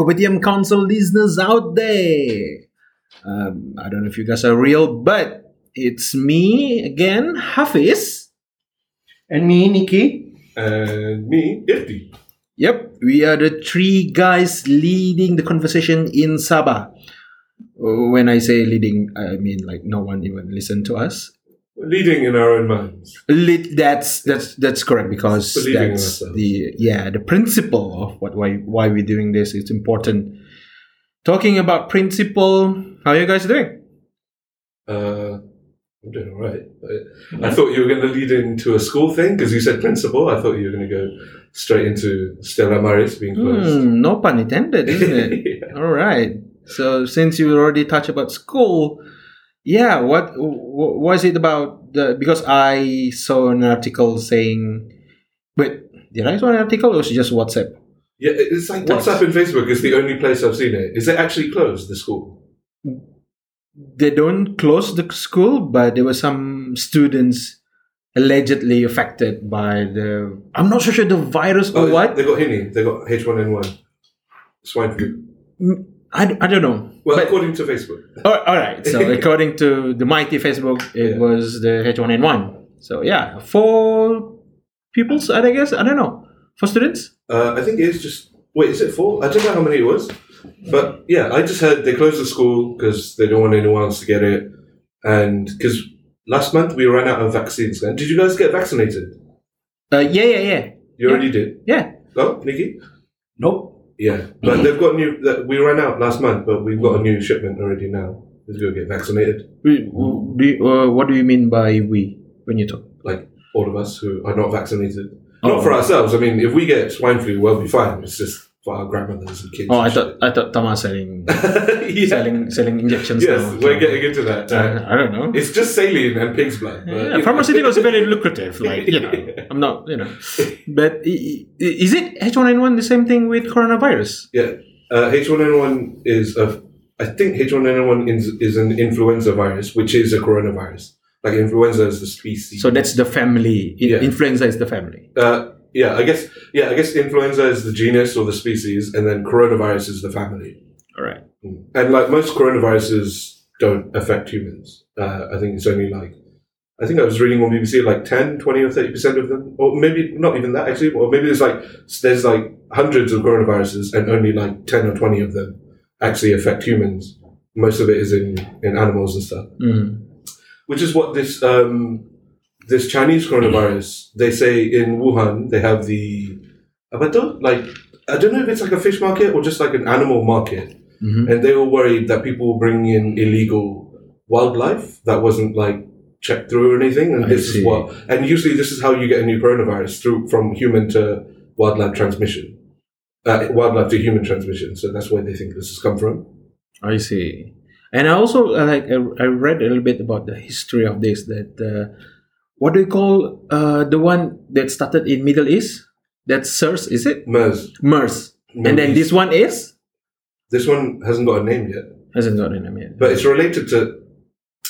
Kopitiam Council listeners out there. Um, I don't know if you guys are real, but it's me again, Hafiz. And me, Nikki. And me, Ifti. Yep, we are the three guys leading the conversation in Sabah. When I say leading, I mean like no one even listen to us. Leading in our own minds. Lead, that's that's that's correct because Believing that's the yeah the principle of what why why we're doing this. It's important. Talking about principle, how are you guys doing? Uh, I'm doing all right. I, I thought you were going to lead into a school thing because you said principle. I thought you were going to go straight into Stella Maris being closed. Hmm, no pun intended, isn't it? Yeah. All right. So since you already touched about school, yeah, what was it about? The because I saw an article saying, wait, did I saw an article or was it just WhatsApp? Yeah, it's like. WhatsApp and Facebook is the only place I've seen it. Is it actually closed, the school? They don't close the school, but there were some students allegedly affected by the. I'm not so sure the virus or Oh, what. They got Hini. They got H1N1. Swine flu. I, I don't know. Well, But- according to Facebook. Oh, all right. So according to the mighty Facebook, it Yeah. was the H1N1. So yeah, four pupils, I guess. I don't know. For students? Uh, I think it is just. Wait, is it four? I don't know how many it was. But yeah, I just heard they closed the school because they don't want anyone else to get it. And because last month we ran out of vaccines. And did you guys get vaccinated? Uh, yeah, yeah, yeah, You already did. yeah. Oh, Nikki? Nope. Yeah. But they've got new. that- We ran out last month, but we've got a new shipment already now. Let's go get vaccinated. We, do uh, what do you mean by we when you talk? Like all of us who are not vaccinated. Oh. Not for ourselves. I mean, if we get swine flu, we'll be fine. It's just for our grandmothers and kids. Oh, I and thought I thought Tama selling yeah. selling selling injections. Yes, now. we're getting into that. Uh, I don't know. It's just saline and pig's blood. But, Yeah, pharmaceuticals are very lucrative. Like you know, I'm not you know, but i- i- is it H1N1 the same thing with coronavirus? Yeah, uh, H1N1 is a. I think H1N1 is, is an influenza virus, which is a coronavirus. Like influenza is the species. So that's the family. Yeah. Influenza is the family. uh, yeah, I guess. Yeah, I guess influenza is the genus or the species, and then coronavirus is the family. All right. And like most coronaviruses don't affect humans. Uh, I think it's only like, I think I was reading on BBC like 10, 20 or 30% of them, or maybe not even that actually, or maybe there's like, there's like hundreds of coronaviruses and only like 10 or 20 of them actually affect humans. Most of it is in, in animals and stuff, Mhm. which is what this, um, this Chinese coronavirus, they say in Wuhan, they have the, apa tu? like, I don't know if it's like a fish market or just like an animal market Mhm. and they were worried that people were bringing in illegal wildlife that wasn't like checked through or anything. And I this see. is what, and usually this is how you get a new coronavirus through from human to wildlife transmission, uh, wildlife to human transmission. So that's where they think this has come from. I see. And I also uh, like I, I read a little bit about the history of this. That uh, what do you call uh, the one that started in Middle East? That's SARS, is it? MERS. MERS. and then this one is this one hasn't got a name yet, hasn't got a name yet. but it's related to.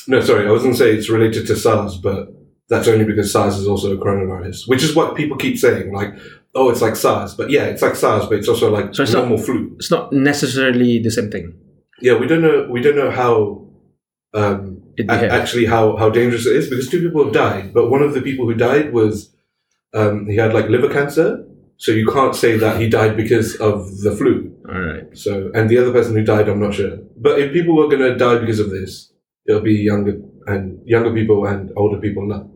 No, sorry, I was going to say it's related to SARS, but that's only because SARS is also a coronavirus, which is what people keep saying. Like, oh, it's like SARS, but yeah, it's like SARS, but it's also like So it's not- normal flu. it's not necessarily the same thing. Yeah, we don't know. We don't know how um, It a- behaves. Actually how how dangerous it is because two people have died, but one of the people who died was um, he had like liver cancer, so you can't say that he died because of the flu. All right. So, and the other person who died, I'm not sure. But if people were going to die because of this, it'll be younger and younger people and older people now.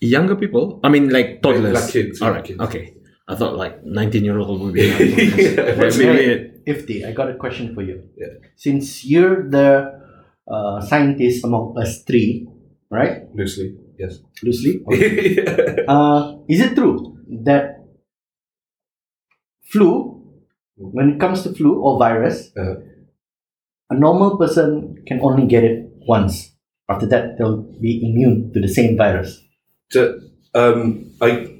Younger people. I mean, like toddlers. Like kids, All yeah, right. kids. Okay. I thought like 19 year old would be. Yeah, Maybe that's it- Ifti, I got a question for you. Yeah. Since you're the uh, scientist among us three, right? Loosely, yes. Loosely. Okay. uh, is it true that flu, when it comes to flu or virus, Uh-huh. a normal person can only get it once. After that, they'll be immune to the same virus. to, um, I,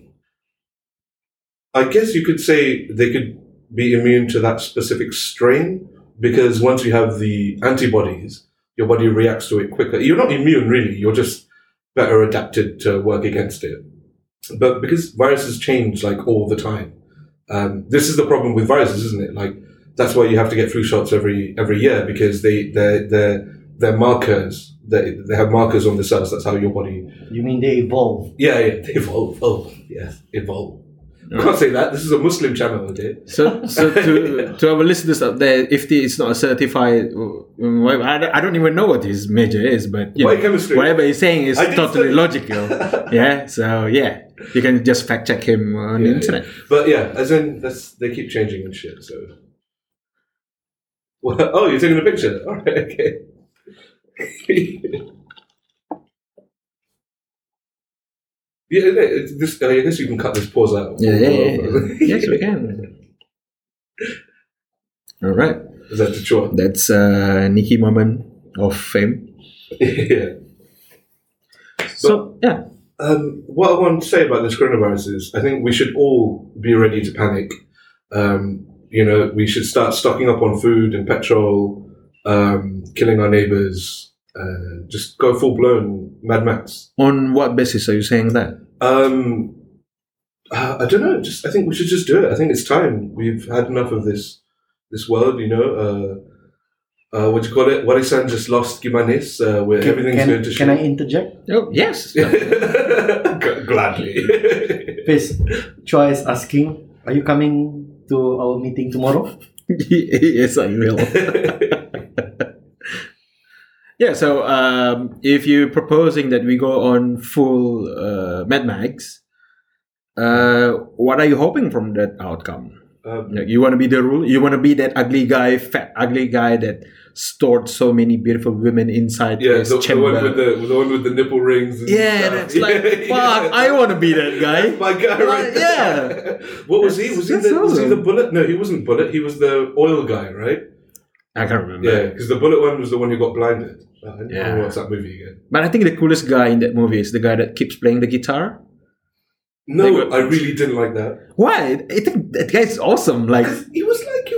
I guess you could say they could be immune to that specific strain because once you have the antibodies, your body reacts to it quicker. You're not immune really. You're just better adapted to work against it. But because viruses change like all the time, um, this is the problem with viruses, isn't it? Like that's why you have to get flu shots every every year because they they they they're markers. They, they have markers on the cells. That's how your body. You mean they evolve? Yeah, yeah. They evolve. Oh, yes, evolve. I can't say that. This is a Muslim channel, okay? So, so to to our listeners out there, if the, it's not a certified, I, don't- I don't even know what his major is, but you know, whatever he's saying is totally logical. yeah. So yeah, you can just fact check him on the Yeah, internet. But yeah, as in that's they keep changing and shit. So. Well, oh, you're taking a picture. All right, okay. Yeah, it- this. I guess you can cut this pause out. Yeah, yeah, yeah. yeah. yes, we can. All right, Is that the chore? that's uh, Nikki moment of fame. yeah. So yeah, Um, what I want to say about this coronavirus is, I think we should all be ready to panic. Um, you know, we should start stocking up on food and petrol, um, killing our neighbors, uh, just go full blown Mad Max. on what basis are you saying that? Um, uh, I don't know. Just I think we should just do it. I think it's time. We've had enough of this this world. You know, uh, uh, what do you call it? Warisan just lost Kimanis, uh, where Can, everything's can, going to can I interject? Oh yes, G- Gladly. Please, Chua is asking, are you coming to our meeting tomorrow? yes, I will. yeah, so um, if you're proposing that we go on full uh, Mad Max, uh, what are you hoping from that outcome? um, Like, you want to be the rule? You want to be that ugly guy, fat ugly guy that stored so many beautiful women inside yeah, his the, the chamber? one with the the one with the nipple rings. And yeah, stuff. that's like fuck. yeah. I want to be that guy. That's my guy right Uh, yeah. What was he? Was he That's the was he the bullet? No, he wasn't bullet. He was the oil guy, right? I can't remember. Yeah, because the bullet one was the one who got blinded. I don't Yeah. know what's that movie again. But I think the coolest guy in that movie is the guy that keeps playing the guitar. No, got- I really didn't like that. Why? I think that guy's awesome. Like, 'Cause he was like he was like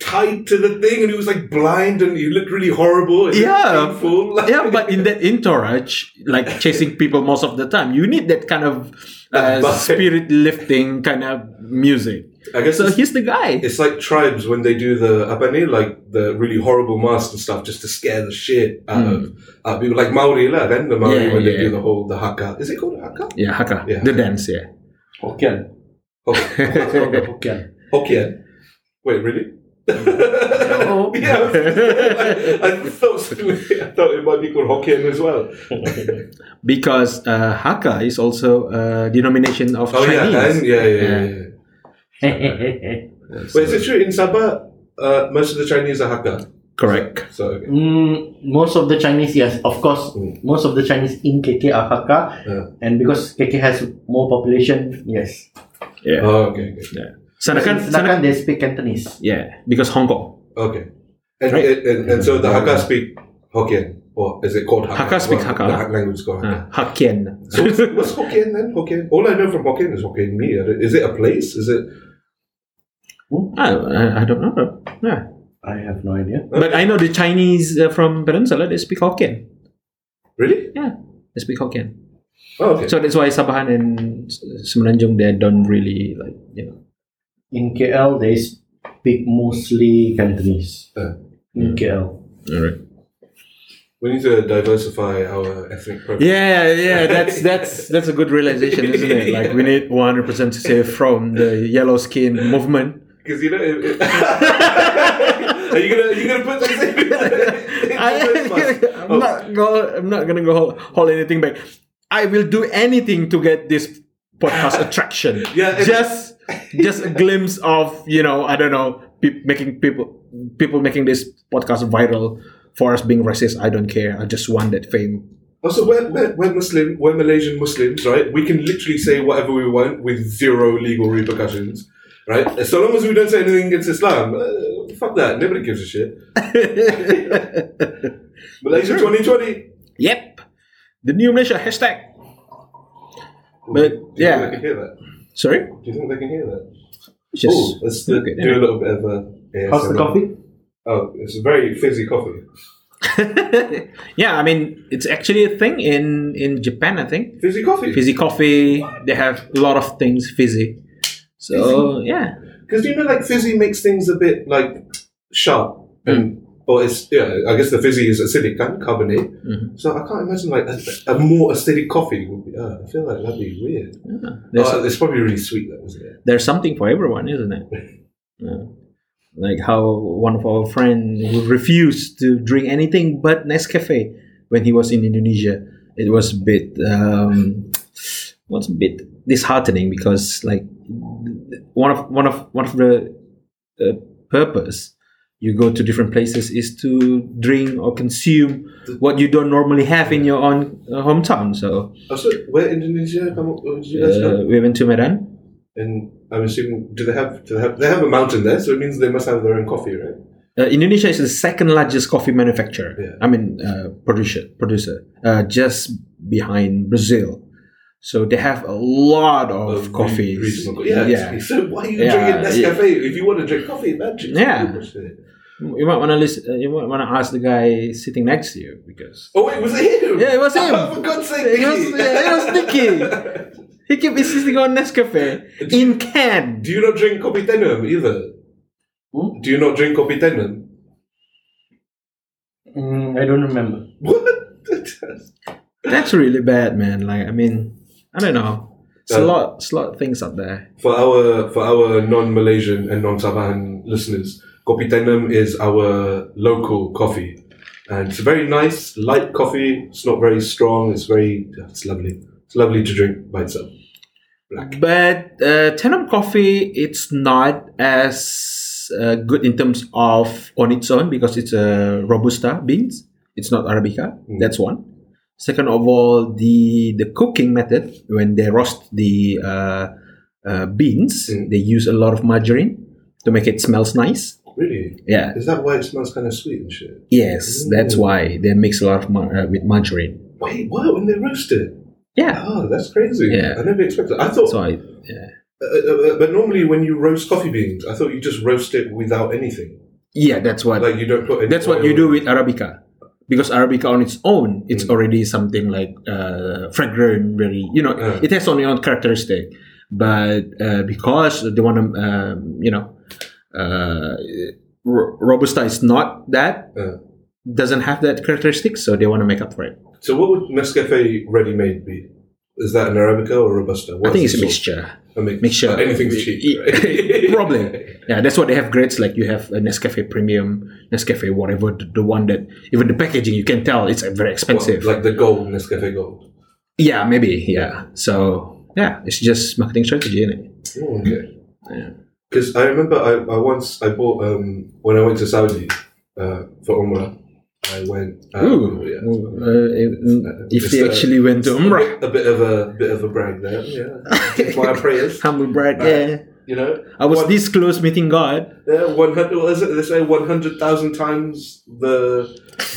tied to the thing, and he was like blind, and he looked really horrible. and Yeah. painful. Like, yeah, but in that entourage, like chasing people most of the time, you need that kind of uh, spirit lifting kind of music. I guess So he's the guy. it's like tribes when they do the apa ni, like the really horrible masks and stuff, just to scare the shit out Mm. of uh, people. Like Maori lah, kan? The Maori Yeah, when they yeah. do the whole the haka. Is it called a haka? Yeah, haka. Yeah. The dance, yeah. Hokkien. Oh, What's Hokkien? Hokkien. Wait, really? No. yeah, I, I thought I thought it might be called Hokkien as well. because uh, haka is also a denomination of Oh Chinese. and, yeah, yeah, yeah. Yeah. yeah. But is it true in Sabah? Uh, most of the Chinese are Hakka. Correct. So okay. Mm, most of the Chinese, yes, of course, Mm. most of the Chinese in KK are Hakka, Yeah. and because KK has more population, yes. Yeah. Oh, okay, okay, Sandakan, Sedangkan Sandakan, they speak Cantonese. yeah, because Hong Kong. okay. And, Right. and, and so the Hakka speak Hokkien, or is it called Hakka? Hakka speaks Well, Hakka. The language is called Hakka. Uh, Hokkien. So what's, what's Hokkien then? Hokkien. All I know from Hokkien is Hokkien Mee. Is it a place? Is it? I, I, I don't know. Yeah. I have no idea. But I know the Chinese uh, from Peninsula, they speak Hokkien. Really? Yeah, they speak Hokkien. Oh, okay. So that's why Sabahan and Semenanjung, they don't really, like, you know. In KL, they speak mostly Cantonese. Uh, in KL. All right. we need to diversify our ethnic profile. Yeah, yeah, that's that's that's a good realization, isn't it? Like we need 100% to say from the yellow skin movement. Because you know, it, it- are you gonna are you gonna put that in? I, I'm not go, I'm not gonna go hold, hold anything back. I will do anything to get this podcast attraction. Yeah, just just a glimpse of you know I don't know pe- making people people making this podcast viral for us being racist. I don't care. I just want that fame. Also, we're, we're, we're Muslim, we're Malaysian Muslims, right? We can literally say whatever we want with zero legal repercussions, right? So long as we don't say anything against Islam, uh, fuck that. Nobody gives a shit. Malaysia 2020. Yep, the new Malaysia hashtag. But, do you yeah. think they can hear that? Sorry, Do you think they can hear that? just oh, let's do, okay, do a little bit of a. How's the coffee? Oh, it's a very fizzy coffee. yeah, I mean it's actually a thing in in Japan. I think Fizzy coffee. fizzy coffee. They have a lot of things fizzy. So yeah, Because you know, like fizzy makes things a bit like sharp and. Hmm. Or it's yeah, I guess the fizzy is acidic and carbonate, Mhm. so I can't imagine like a, a more acidic coffee would be. Uh, I feel like that'd be weird. Yeah. There's, Oh, it's probably really sweet though, isn't it? there's something for everyone, isn't it? Yeah. Like how one of our friends who refused to drink anything but Nescafe when he was in Indonesia. It was a bit, um, was a bit disheartening because like one of one of one of the uh, purpose you go to different places is to drink or consume what you don't normally have in your own uh, hometown. So Also, where Indonesia come? Where did you guys uh, we went to Medan. And I'm assuming do they have do they have they have a mountain there? So it means they must have their own coffee, right? Uh, Indonesia is the second largest coffee manufacturer. Yeah. I mean, uh, producer, producer, uh, just behind Brazil. So they have a lot of Of coffees. re- Yeah, yeah. So why are you Yeah, drinking Nescafe if you want to drink coffee? Man, drink Yeah. You might want to listen. Uh, you might want to ask the guy sitting next to you because Oh wait, was it him? Yeah, it was him. Oh, for God's sake, It was- Nikki. yeah, it was Nikki. he kept insisting on Nescafe in can. Do you not drink kopi Tenom either? Hmm? Do you not drink kopi Tenom? Mm, I don't remember. What? That's really bad, man. Like, I mean, I don't know. It's a Uh, lot, it's a lot of things out there. for our for our non-Malaysian and non-Sabahan listeners, kopi Tenom is our local coffee, and it's a very nice light coffee. It's not very strong. It's very it's lovely. It's lovely to drink by itself. Black. But uh, Tenom coffee, it's not as uh, good in terms of on its own because it's a robusta beans. It's not arabica. Mm. That's one. Second of all, the the cooking method when they roast the uh, uh, beans, Mm. they use a lot of margarine to make it smells nice. Really? Yeah. Is that why it smells kind of sweet and shit? Yes, that's Mm. why they mix a lot of mar- uh, with margarine. Wait, what? When they roast it? Yeah. Oh, that's crazy. Yeah. I never expected. I thought, So I, yeah. uh, uh, but normally when you roast coffee beans, I thought you just roast it without anything. Yeah, that's what Like you don't put. That's what you do with Arabica. Because Arabica on its own, it's Mm. already something like uh, fragrant, very, you know, it has only own characteristic. But uh, because they want to, um, you know, uh, Robusta is not that, doesn't have that characteristic, so they want to make up for it. So what would Nescafe ready made be? Is that an Arabica or Robusta? I What's think it's a mixture. A mix- Mixture. but anything's cheap. Right? Probably. Yeah, that's what they have grades like. You have a Nescafe Premium, Nescafe whatever, the, the one that even the packaging you can tell it's very expensive. What, like the gold Nescafe gold. Yeah, maybe. Yeah. So yeah, it's just marketing strategy, isn't it? Oh, okay. Yeah. Because I remember I, I once I bought um when I went to Saudi uh, for Umrah. I went. Um, Ooh. yeah. Uh, if Just, they uh, actually went to A Umrah, bit, a bit of a bit of a brag there. Yeah. My prayers. humble brag. Uh, Yeah. You know. I was One- this close meeting God. Yeah, one hundred. What is it? They say one hundred thousand times the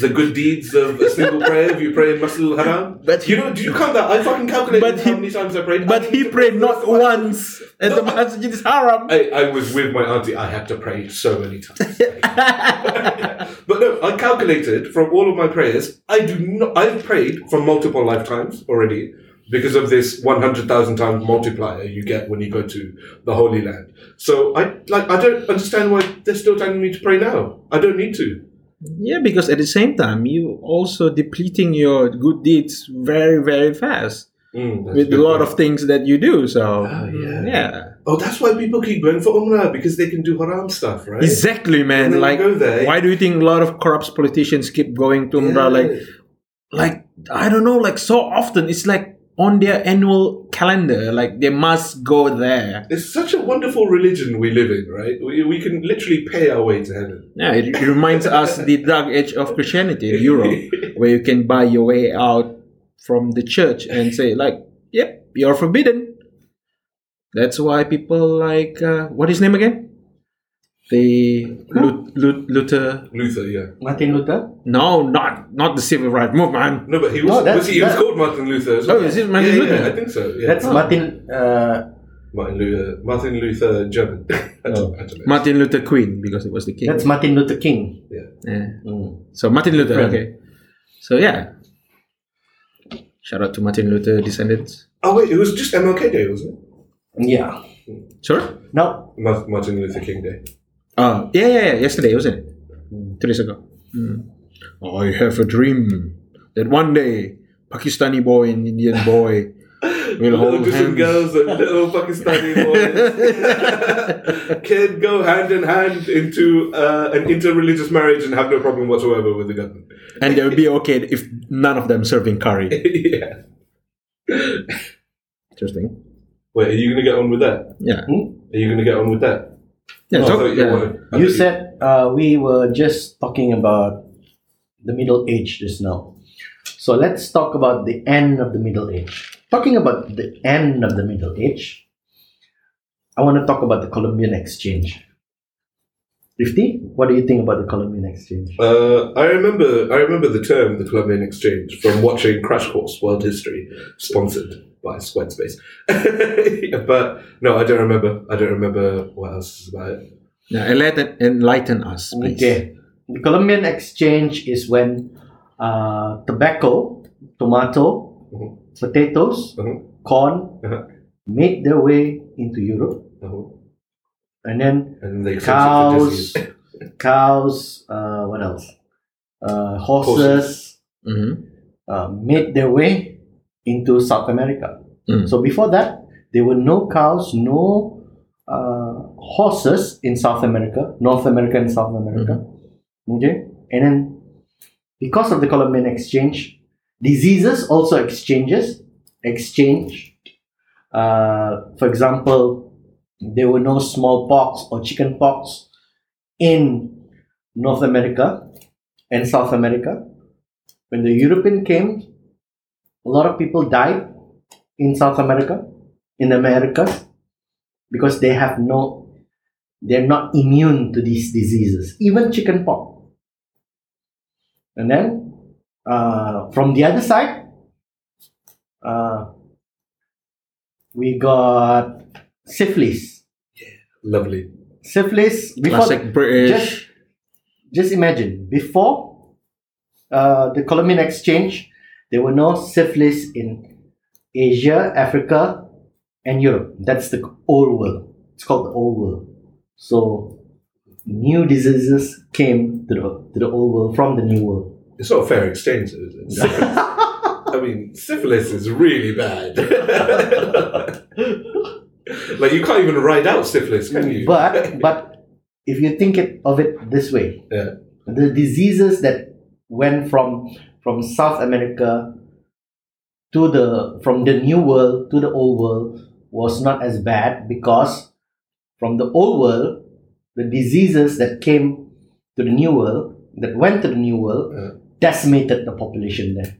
the good deeds of a single prayer if you pray in Masjidil Haram. But you know, do you count that? I fucking calculated But he- how many times I prayed. But didn't he prayed pray not once at the Masjid Haram. I, I was with my auntie. I had to pray so many times. but no, I calculated from all of my prayers. I do not. I've prayed for multiple lifetimes already because of this one hundred thousand times multiplier you get when you go to the Holy Land. So I like. I don't understand why they're still telling me to pray now. I don't need to. yeah, because at the same time, you also depleting your good deeds very, very fast Mm, with a lot point. of things that you do. So Oh, yeah. yeah. Oh, that's why people keep going for Umrah because they can do haram stuff, right? Exactly, man. Like, why do you think a lot of corrupt politicians keep going to Umrah? Like, like I don't know, like so often it's like on their annual calendar, like they must go there. It's such a wonderful religion we live in, right? We, we can literally pay our way to heaven. Yeah, it, reminds us the dark age of Christianity in Europe, where you can buy your way out from the church and say like, "Yep, you're forbidden." That's why people like uh, what is his name again? The Lu- Lu- Luther. Luther, yeah. Martin Luther? No, not not the civil rights movement. No, but he was, No, was he, he was called Martin Luther as Oh, is it Martin yeah, Luther? Yeah, I think so. Yeah. That's Oh. Martin. Uh, Martin Luther. Martin Luther German. I, don't, I don't know. Martin Luther Queen because it was the king. that's Martin Luther King. yeah. Mm. So Martin Luther. Different. Okay. So yeah. Shout out to Martin Luther descendants. Oh wait, it was just MLK Day, wasn't it? Yeah. Sure. No. Martin Luther King Day. Oh, yeah, yeah, yeah. Yesterday, wasn't it? Two days ago. Mm. I have a dream that one day Pakistani boy and Indian boy will hold hands. girls and little Pakistani boys can go hand in hand into uh, an interreligious marriage and have no problem whatsoever with the government. and they will be okay if none of them serving curry. yeah. Interesting. Wait, are you going to get on with that? Yeah. Are you going to get on with that? Yeah. I so- thought you yeah. I you said uh, we were just talking about the middle age just now. So let's talk about the end of the middle age. Talking about the end of the middle age, I want to talk about the Columbian Exchange. Ifti, what do you think about the Columbian Exchange? Uh, I remember. I remember the term the Columbian Exchange from watching Crash Course World History, sponsored by Squarespace. but no, I don't remember. I don't remember what else is about it. Yeah, enlighten, enlighten us, please. Okay. The Columbian Exchange is when uh, tobacco, tomato, Mhm. potatoes, Mhm. corn Uh-huh. made their way into Europe. Uh-huh. And then And they accept it for cows, cows, uh, what else? Uh, horses, Mhm. uh, made their way into South America. Mm. So before that, there were no cows, no uh, horses in South America, North America and South America. Okay, and then because of the Columbian exchange, diseases also exchanges exchanged. Uh, for example, there were no smallpox or chickenpox in North America and South America. When the European came, a lot of people died in South America, in Americas, because they have no, they're not immune to these diseases, even chickenpox. And then uh, from the other side, uh, we got syphilis. Yeah, lovely. Syphilis before Classic British. just just imagine before uh, the Columbian exchange, there were no syphilis in Asia, Africa, and Europe. That's the old world. It's called the old world. So new diseases came to the to the old world from the new world. It's not a fair exchange, is it? I mean, syphilis is really bad. like you can't even ride out syphilis, can you? But but if you think it, of it this way, Yeah. the diseases that went from from South America to the from the new world to the old world was not as bad because from the old world the diseases that came to the new world that went to the new world Yeah. decimated the population there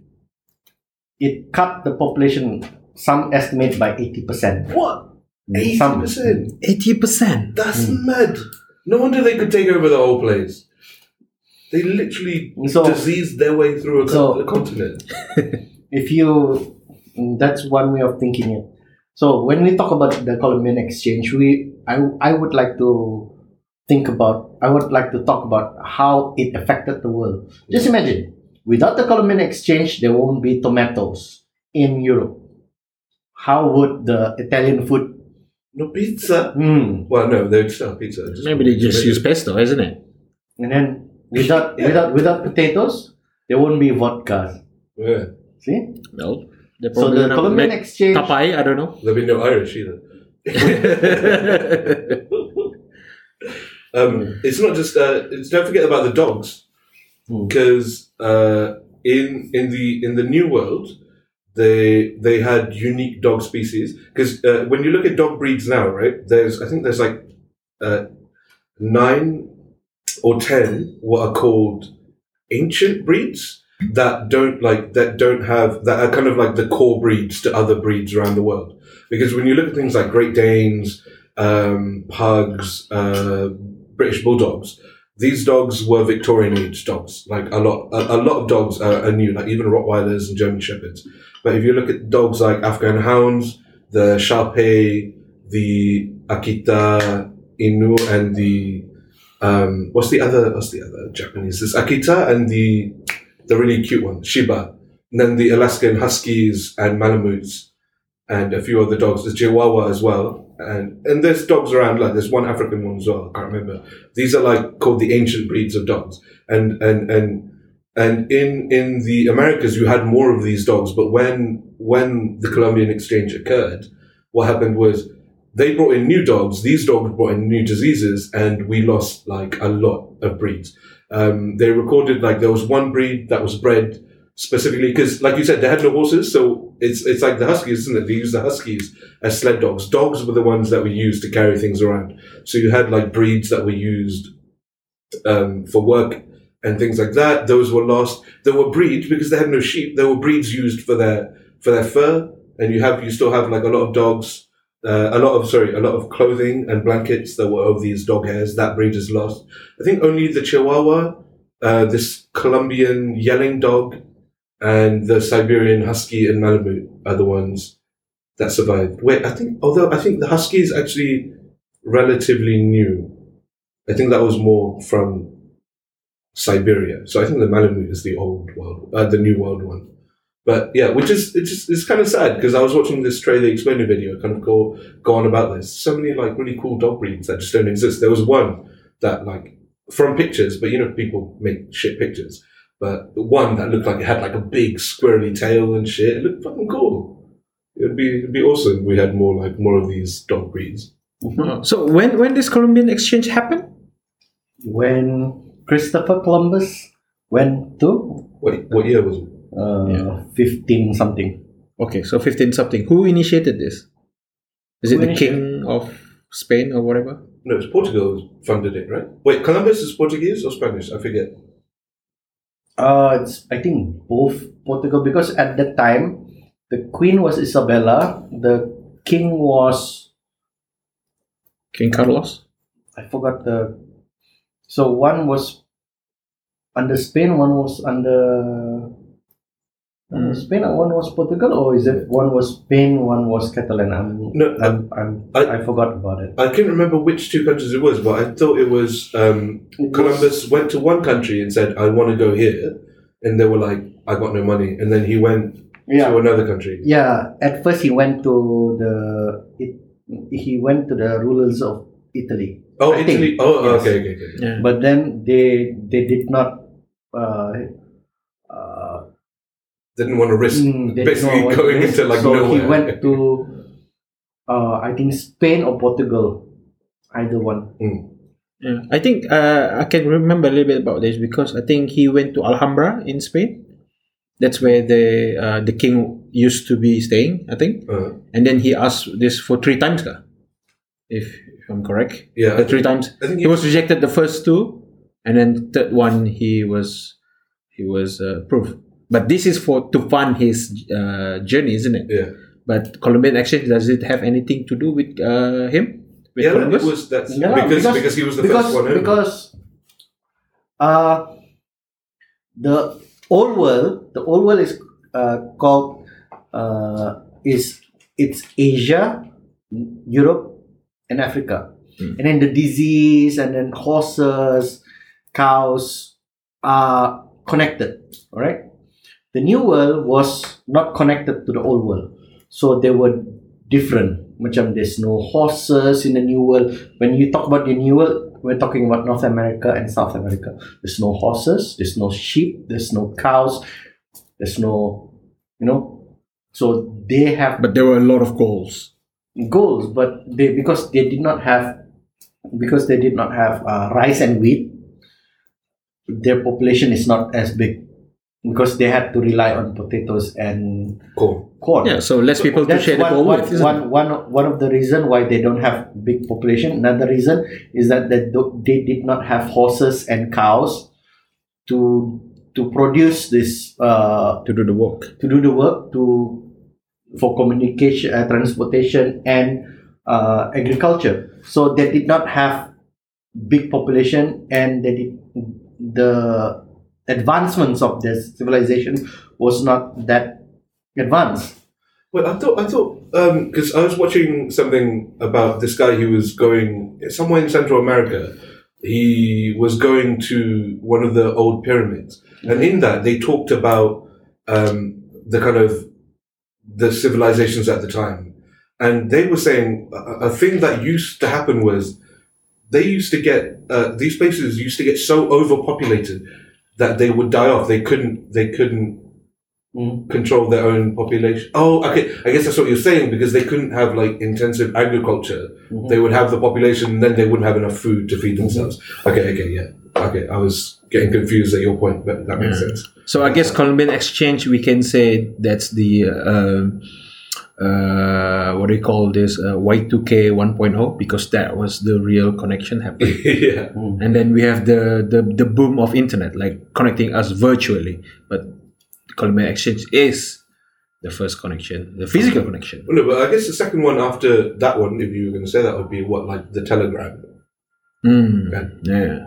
it cut the population some estimate by 80% what? Mm, eighty Some- percent. 80%. That's mm. mad. No wonder they could take over the whole place. They literally So- diseased their way through a, So- continent. if you that's one way of thinking it so when we talk about the columbian exchange we i, I would like to think about i would like to talk about how it affected the world just imagine without the columbian exchange there won't be tomatoes in europe how would the italian food No pizza. mm, Well, no, they would sell pizza. just- Maybe they just use pesto, isn't it? and then without without without potatoes there won't be vodka Yeah. see No. They so probably the gonna columbian make exchange tapai, I don't know. There'll be no Irish either. Um, it's not just. Uh, it's, don't forget about the dogs, Hmm. because uh, in in the in the New World, they they had unique dog species. Because uh, when you look at dog breeds now, right? There's I think there's like uh, nine or ten what are called ancient breeds that don't like that don't have that are kind of like the core breeds to other breeds around the world. Because when you look at things like Great Danes, um, pugs, uh, British bulldogs. These dogs were Victorian age dogs. Like a lot, a, a lot of dogs are, are new, like even Rottweilers and German Shepherds. But if you look at dogs like Afghan hounds, the Sharpei, the Akita Inu, and the um, what's the other? What's the other Japanese? There's Akita and the the really cute one, Shiba. And then the Alaskan Huskies and Malamutes and a few other dogs. There's Chihuahua as well, and and there's dogs around. Like there's one African one as well. I can't remember. These are like called the ancient breeds of dogs, and and and and in in the Americas you had more of these dogs. But when when the Columbian exchange occurred, what happened was they brought in new dogs. These dogs brought in new diseases, and we lost like a lot of breeds. Um, they recorded like there was one breed that was bred specifically because, like you said, they had no horses, so it's it's like the huskies, isn't it? They use the huskies as sled dogs. Dogs were the ones that were used to carry things around. So you had like breeds that were used um, for work and things like that. Those were lost. There were breeds because they had no sheep. There were breeds used for their for their fur, and you have you still have like a lot of dogs. Uh, a lot of sorry, a lot of clothing and blankets that were of these dog hairs. That breed is lost. I think only the Chihuahua, uh, this Colombian yelling dog, and the Siberian Husky and Malamute are the ones that survived. Wait, I think although I think the Husky is actually relatively new. I think that was more from Siberia. So I think the Malamute is the old world, uh, the new world one. But yeah, which is it's just it's kind of sad because I was watching this trailer explainer video, kind of go go on about this. So many like really cool dog breeds that just don't exist. There was one that like from pictures, but you know people make shit pictures. But the one that looked like it had like a big squirrely tail and shit. It looked fucking cool. It'd be it'd be awesome. if We had more like more of these dog breeds. So when when this Columbian exchange happened? When Christopher Columbus went to What what year was it? Uh, Yeah. 15 something. Okay, so fifteen something. Who initiated this? Is it the king of Spain or whatever? No, it's Portugal who funded it, right? Wait, Columbus is Portuguese or Spanish? I forget. Uh, it's I think both Portugal because at that time the queen was Isabella, the king was King Carlos. I forgot the. So one was under Spain, one was under. One was Spain and one was Portugal, or is it one was Spain, one was Catalan? I'm, No, I'm, I'm, I- I, forgot about it. I can't remember which two countries it was, but I thought it was um, Columbus went to one country and said, "I want to go here," and they were like, "I got no money," and then he went Yeah, to another country. yeah. At first, he went to the it, he went to the rulers of Italy. Oh, I think, Italy. Oh, yes. okay, okay, okay. Yeah. but then they they did not uh, Didn't want to risk mm, basically going into like so nowhere. he went to uh, I think Spain or Portugal, either one. Yeah. I think uh, I can remember a little bit about this because I think he went to Alhambra in Spain. That's where the uh, the king used to be staying, I think. Uh, And then he asked this for three times, ka? if, if I'm correct. yeah, The three times. I think He was rejected the first two, and then third one he was he was uh, approved. But this is for to fund his uh, journey, isn't it? Yeah, But Columbian exchange does it have anything to do with uh, him? With yeah. Columbus? It was that's Yeah, because, because- because he was the because first one. because uh, the old world the old world is uh, called uh, is it's Asia, Europe, and Africa, Hmm. and then the disease and then horses, cows are connected. All right. The new world was not connected to the old world, so they were different. Macam there's no horses in the new world. When you talk about the new world, we're talking about North America and South America. There's no horses, there's no sheep, there's no cows, there's no, you know. So they have but there were a lot of goals. goals, but they because they did not have because they did not have uh, rice and wheat, their population is not as big because they had to rely on potatoes and Cool. corn. Yeah, so less people to That's share the one, goal one, with. isn't one, one, one of the reason why they don't have big population. Another reason is that they, do, they did not have horses and cows to to produce this uh, to do the work. to do the work to for communication, uh, transportation, and uh, agriculture. So they did not have big population, and they did the advancements of their civilization was not that advanced. Well, I thought I thought because I was watching something about this guy who was going somewhere in Central America. He was going to one of the old pyramids, and in that they talked about um, the kind of the civilizations at the time, and they were saying a, a thing that used to happen was they used to get uh, these places used to get so overpopulated that they would die off. They couldn't. They couldn't Mm. control their own population. Oh, okay. I guess that's what you're saying because they couldn't have like intensive agriculture. Mhm. They would have the population, and then they wouldn't have enough food to feed themselves. Okay, okay, yeah. Okay, I was getting confused at your point, but that makes sense. So I guess Columbian Exchange, we can say that's the uh, uh, what do you call this uh, Y2K 1.0 because that was the real connection happening. yeah. and then we have the, the the boom of internet, like connecting us virtually. But Columbian Exchange is the first connection, the physical connection. Well, no, but I guess the second one after that one, if you were going to say that, would be what, like the telegram. Mm, Yeah. yeah,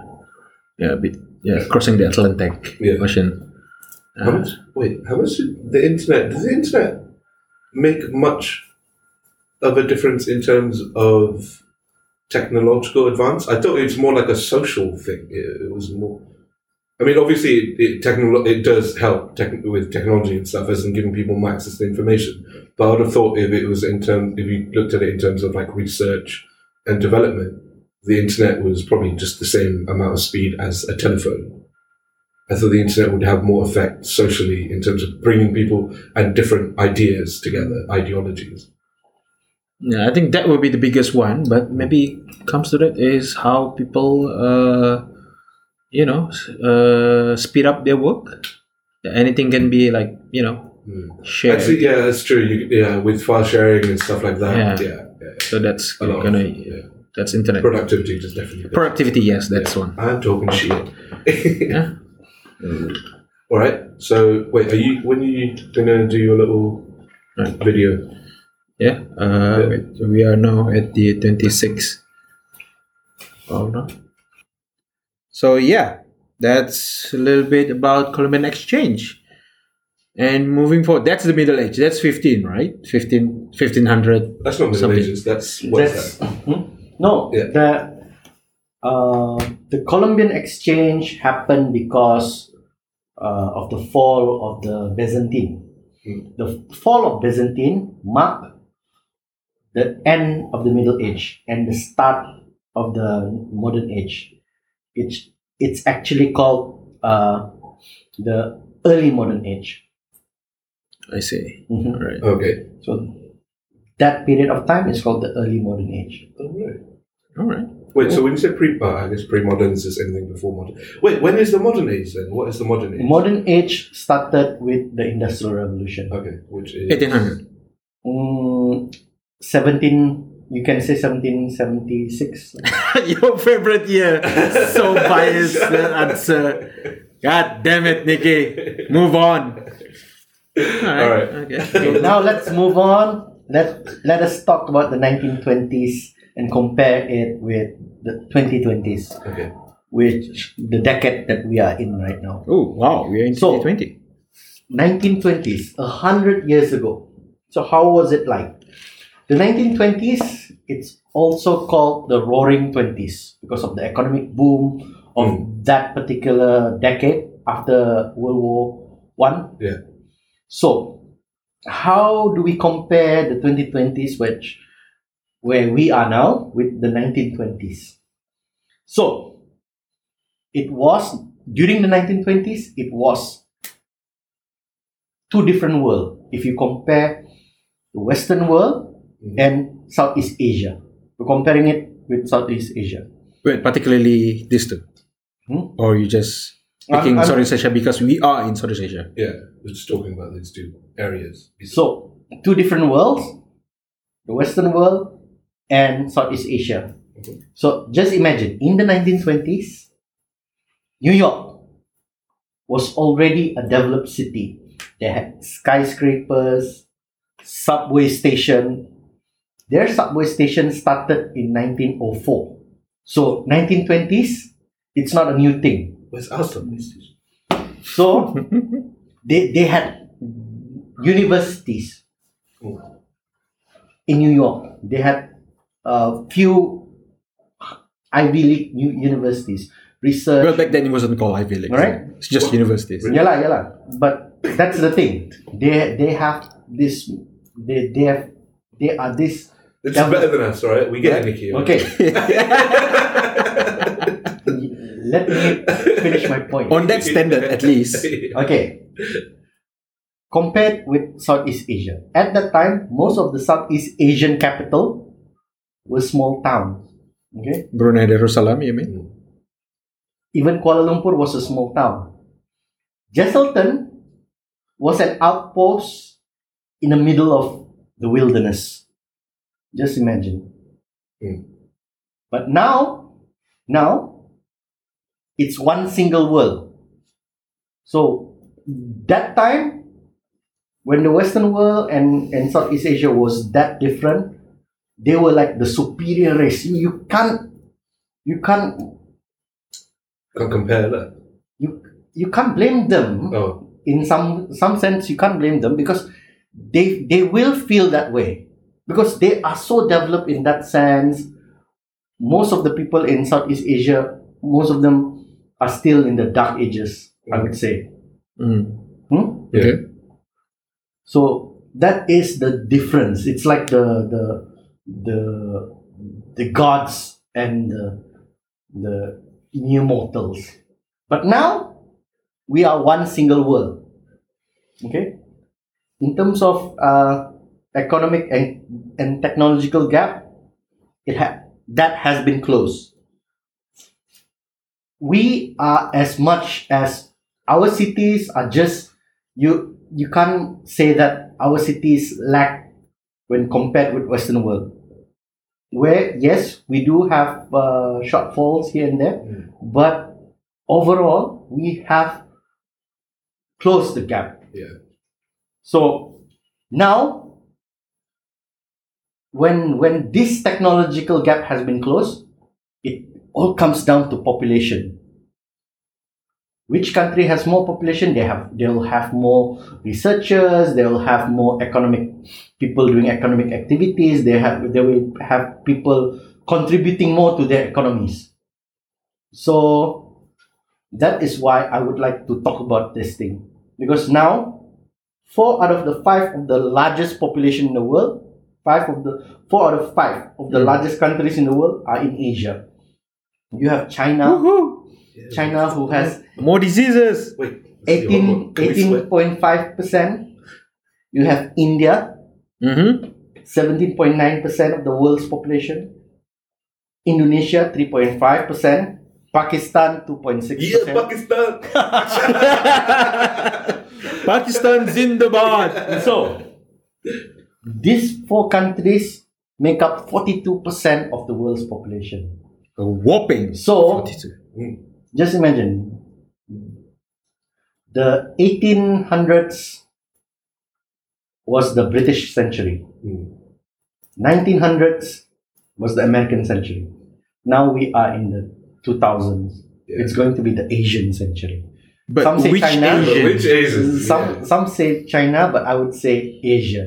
yeah, a bit, yeah, crossing the Atlantic Yeah. Ocean. How Uh, much? Wait, how much did the internet? Does the internet make much of a difference in terms of technological advance? I thought it's more like a social thing. It, it was more. I mean, obviously, it, it, technolo- it does help tech- with technology and stuff, as in giving people more access to information. But I would have thought if it was in terms, if you looked at it in terms of like research and development, the internet was probably just the same amount of speed as a telephone. I thought the internet would have more effect socially in terms of bringing people and different ideas together, ideologies. Yeah, I think that would be the biggest one, but maybe comes to that is how people, uh, you know, uh, speed up their work. Anything can be like, you know, Hmm. shared. Actually, yeah, that's true. You, yeah, with file sharing and stuff like that. Yeah. Yeah, yeah. so that's A lot of- gonna, yeah. that's internet. Productivity just definitely. Productivity, yes, that's one. I'm talking shit. Yeah. All right. So wait, are you when are you gonna do your little Right. video? Yeah. Uh, wait, we are now at the 26th. Oh no. So yeah, that's a little bit about Columbian Exchange. And moving forward, that's the Middle Age. That's 15, right? 15, 1500. That's not Middle Something. Ages. That's what's That's that? Hmm? no Yeah. the uh, the Columbian exchange happened because uh, of the fall of the Byzantine. Hmm. The fall of Byzantine marked the end of the Middle Age and the start of the modern age. It's it's actually called uh, the early modern age. I see. Mhm. All right. Okay. So that period of time is called the early modern age. All right. All right. Wait, so when you say pre, uh, I guess pre-modern is just anything before modern. Wait, when is the modern age then? What is the modern age? Modern age started with the Industrial Revolution. Okay, which is 1800. Mm, 17, you can say 1776. Your favorite year. So biased that answer. God damn it, Nikki. Move on. All right. Okay. Okay, now let's move on. Let, let us talk about the 1920s and compare it with the 2020s, Okay. which the decade that we are in right now. Oh, wow. We are in So- 2020. 1920s, a hundred years ago. So how was it like? The 1920s, it's also called the Roaring Twenties because of the economic boom of hmm. that particular decade after World War One. Yeah. So, how do we compare the 2020s, which where we are now, with the 1920s? So, it was during the 1920s. It was two different world. If you compare the Western world Mhm. and Southeast Asia, we're comparing it with Southeast Asia. Wait, particularly these two? Hmm? Or you just I'm- picking I'm- Southeast Asia because we are in Southeast Asia? Yeah, we're just talking about these two areas. So, two different worlds, the Western world and Southeast Asia. Okay. So, just imagine in the 1920s, New York was already a developed city. They had skyscrapers, subway station. Their subway station started in 1904. So, 1920s, it's not a new thing. Where's our subway station? So, they, they had universities Oh, in New York. They had a few Ivy League u- universities. Research. Well, back then it wasn't called Ivy League. Right. It's just universities. yeah, lah, yeah, lah. But that's the thing. They they have this they they have they are this. It's Yeah, better than us, right? We get it, Nikki. all right? Okay, let me finish my point. On that standard, at least. Okay. Compared with Southeast Asia, at that time, most of the Southeast Asian capital were small towns. Okay, Brunei Darussalam, you mean? even Kuala Lumpur was a small town. Jesselton was an outpost in the middle of the wilderness. Just imagine. Hmm. But now, now, it's one single world. So that time, when the Western world and, and Southeast Asia was that different, they were like the superior race. You, you can't, you can't, Can't compare that. you, you can't blame them Oh, in some some sense you can't blame them because they they will feel that way because they are so developed in that sense most of the people in southeast asia most of them are still in the dark ages i would say Mm. Hmm? yeah. Okay. so that is the difference it's like the the the the gods and the the mortals. But now we are one single world. Okay? In terms of uh, economic and, and technological gap it ha- that has been closed. We are as much as our cities are just you you can't say that our cities lack when compared with western world where yes we do have uh, shortfalls here and there Mm. but overall we have closed the gap Yeah. so now when when this technological gap has been closed it all comes down to population which country has more population they have they'll have more researchers they'll have more economic people doing economic activities they have they will have people contributing more to their economies so that is why i would like to talk about this thing because now four out of the five of the largest population in the world five of the four out of five of the Mm. largest countries in the world are in asia you have china Woohoo! Yeah. china who has More diseases. Wait. let's see, what- 18 what- can we sweat? 18.5% you have india Mm-hmm. 17.9% of the world's population indonesia 3.5% pakistan 2.6% Yeah, Pakistan. Pakistan Zindabad. so these four countries make up 42% of the world's population A whopping. so 42. Mm. just imagine the 1800s was the british century Mm. 1900s was the american century now we are in the 2000s Yeah. it's going to be the asian century But Some say which China. But Asian? Which Asians? some Yeah. some say china but i would say asia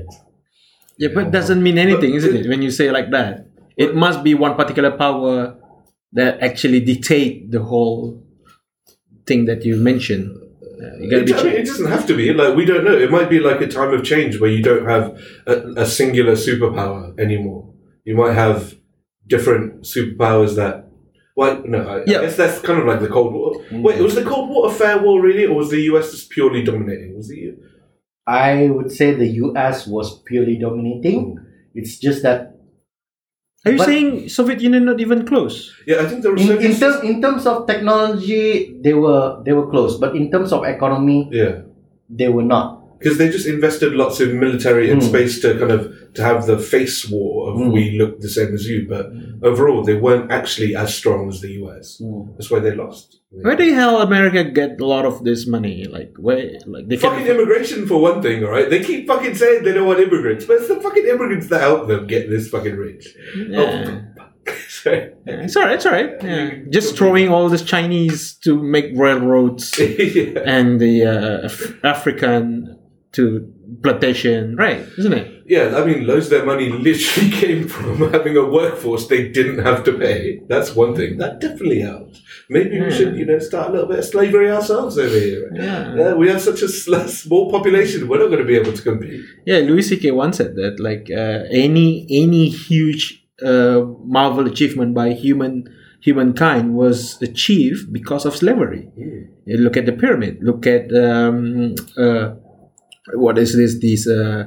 Yeah, but it doesn't mean anything, isn't it? When you say like that, it must be one particular power that actually dictate the whole thing that you mentioned. You gotta It, be I mean, it doesn't have to be. Like we don't know. It might be like a time of change where you don't have a, a singular superpower anymore. You might have different superpowers that. Well, no, I, Yeah. I guess that's kind of like the Cold War. Mm-hmm. Wait, was the Cold War a fair war really, or was the US just purely dominating? Was the i would say the us was purely dominating mm. it's just that Are you but- saying Soviet Union not even close? yeah? I think the in, in, resurgence. in terms of technology they were they were close but in terms of economy yeah, they were not because they just invested lots of military and Mm. space to kind of to have the face war of Mm. we look the same as you, but overall they weren't actually as strong as the US. That's why they lost. Where the hell America get a lot of this money? Like where? Like they Fucking can. immigration for one thing, alright? They keep fucking saying they don't want immigrants, but it's the fucking immigrants that help them get this fucking rich. Yeah. Sorry. Yeah, It's alright. It's alright. Yeah. Just throwing all this Chinese to make railroads yeah. and the uh, Af- African to plantation, right? Isn't it? Yeah, I mean, loads of their money literally came from having a workforce they didn't have to pay. That's one thing. That definitely helped. Maybe we should, you know, start a little bit of slavery ourselves over here. Yeah. Yeah, we have such a small population. We're not going to be able to compete. Yeah, Louis C.K. once said that like uh, any any huge uh, marvel achievement by human humankind was achieved because of slavery. You look at the pyramid. Look at um, uh, what is this? These uh,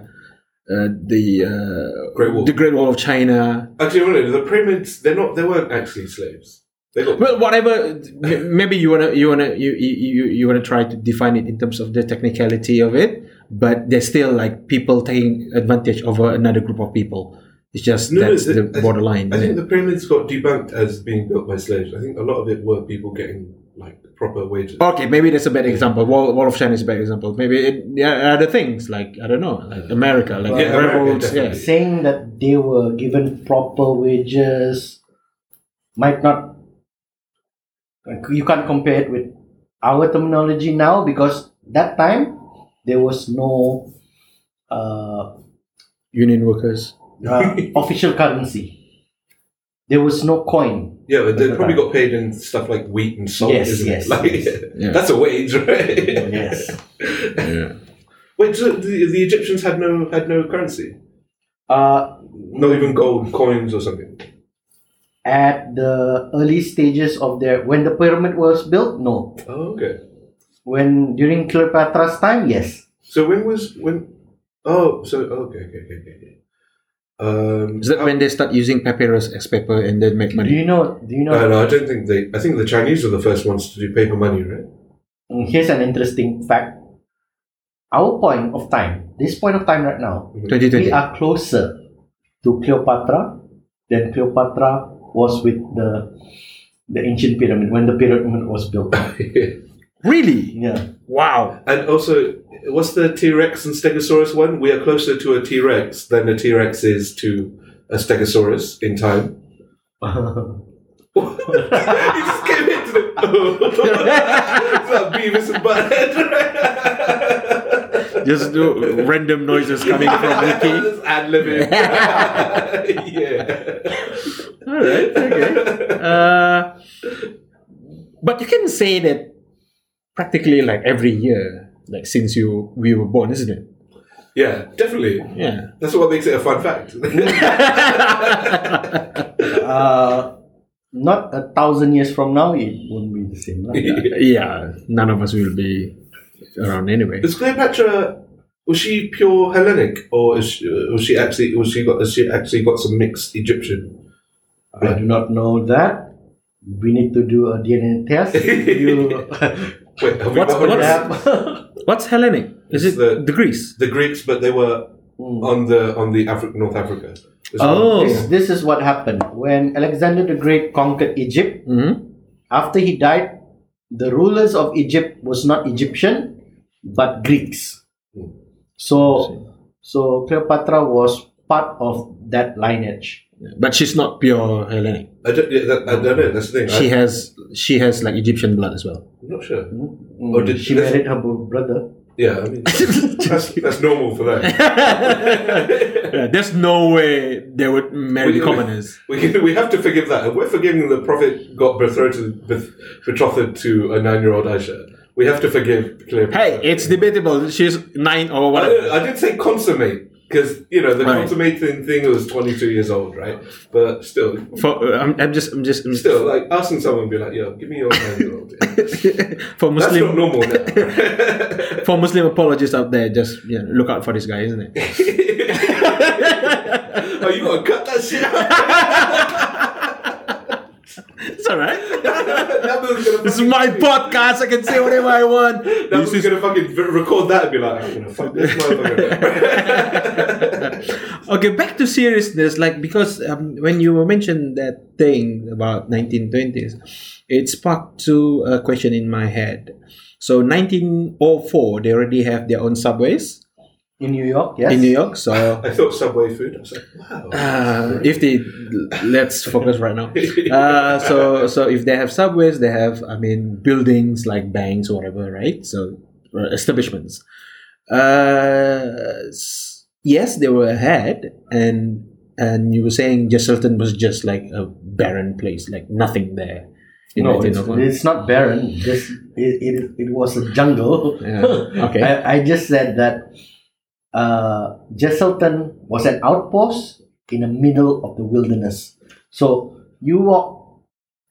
uh, the uh, Great Wall. the Great Wall of China. Actually, no, the pyramids, they're not, they weren't actually slaves. They got, Well, whatever. m- Maybe you wanna you wanna you you you wanna try to define it in terms of the technicality of it, but there's still like people taking advantage over another group of people. It's just No, no, that's the- the I think- borderline. I isn't think it? the pyramids got debunked as being built by slaves. I think a lot of it were people getting like proper wages. Okay, maybe that's a bad example. Wall, Wall of China is a bad example. Maybe it, there are other things like I don't know, like America, like Yeah, America, railroads. yeah. saying that they were given proper wages might not you can't compare it with our terminology now because that time there was no uh, Union workers. uh, official currency there was no coin Yeah, but they probably got paid in stuff like wheat and salt, Yes, isn't yes, it? Like, yes. Yeah. That's a wage, right? yes Yeah. Wait, so the, the Egyptians had no had no currency, uh, not even gold coins or something. at the early stages of their when the pyramid was built no Oh, okay. when during cleopatra's time yes So when was when? Oh, so okay, okay, okay, okay. Okay. Um, Is that how- when they start using papyrus as paper and then make money? do money? you know do you know Uh, no, I don't think they. I think the Chinese were the first ones to do paper money, right? Mm, Here's an interesting fact. Our point of time, this point of time right now, we are closer to Cleopatra than Cleopatra was with the the ancient pyramid when the pyramid was built. Really? Yeah. Wow. and also, what's the T Rex and Stegosaurus one? We are closer to a T Rex than a T Rex is to a Stegosaurus in time. you just came into the. it's like Beavis and Butthead. Just do random noises coming from Mickey. Just ad-libbing. yeah. All right. Okay. Uh, but you can say that practically like every year, like since you we were born, isn't it? Yeah, definitely. Yeah. That's what makes it a fun fact. uh, not a thousand years from now, it won't be the same. lah. yeah. None of us will be around anyway. Is Cleopatra was she pure Hellenic, or is she, uh, was she actually was she got has she actually got some mixed Egyptian? I do not know that. We need to do a DNA test. You Wait, have we What's- got what's- What's Hellenic? Is It's it the- the Greece? the Greeks, but they were Mm. on the on the Afri- North Africa. Is Oh. This, this is what happened when Alexander the Great conquered Egypt. hmm After he died, the rulers of Egypt was not Egyptian, but Greeks. So, so Cleopatra was part of that lineage. But she's not pure Hellenic. I don't, yeah, that, I don't know. That's the thing. She I, has she has like Egyptian blood as well. I'm not sure. Mm. Oh, did- she married her brother. Yeah, I mean that's, that's normal for them. Yeah, there's no way they would marry We- the commoners. We, can, we have to forgive that. If we're forgiving the prophet got betrothed, betrothed to a nine-year-old Aisha, we have to forgive Cleopatra. Hey, it's debatable. She's nine or I, whatever. didn't- I didn't say consummate because you know the Right. consummating thing was 22 years old, right? But still, For I'm, I'm just I'm just I'm still like asking someone, be like, "Yo, give me your nine-year-old." for Muslim normal now. for Muslim apologists out there. Just yeah, look out for this guy, isn't it? oh, you gotta cut that shit out. It's all right. that was gonna This is my podcast. I can say whatever I want. That was is gonna fucking record that and be like, I'm gonna fuck this motherfucker. okay, back to seriousness. Like because um, when you mentioned that thing about 1920s, it sparked to a question in my head. So 1904, they already have their own subways In New York, yes. in New York. So I thought Subway food. I was like, wow. uh, if they let's focus right now. Uh, so so if they have subways, they have I mean buildings like banks or whatever, right? So uh, establishments. uh, yes, they were ahead, and and you were saying Jesselton was just like a barren place, like nothing there. in no, it's, it's not barren. Just it, it, it was a jungle. Yeah, okay. I, I just said that uh, Jesselton was an outpost in the middle of the wilderness. So you walk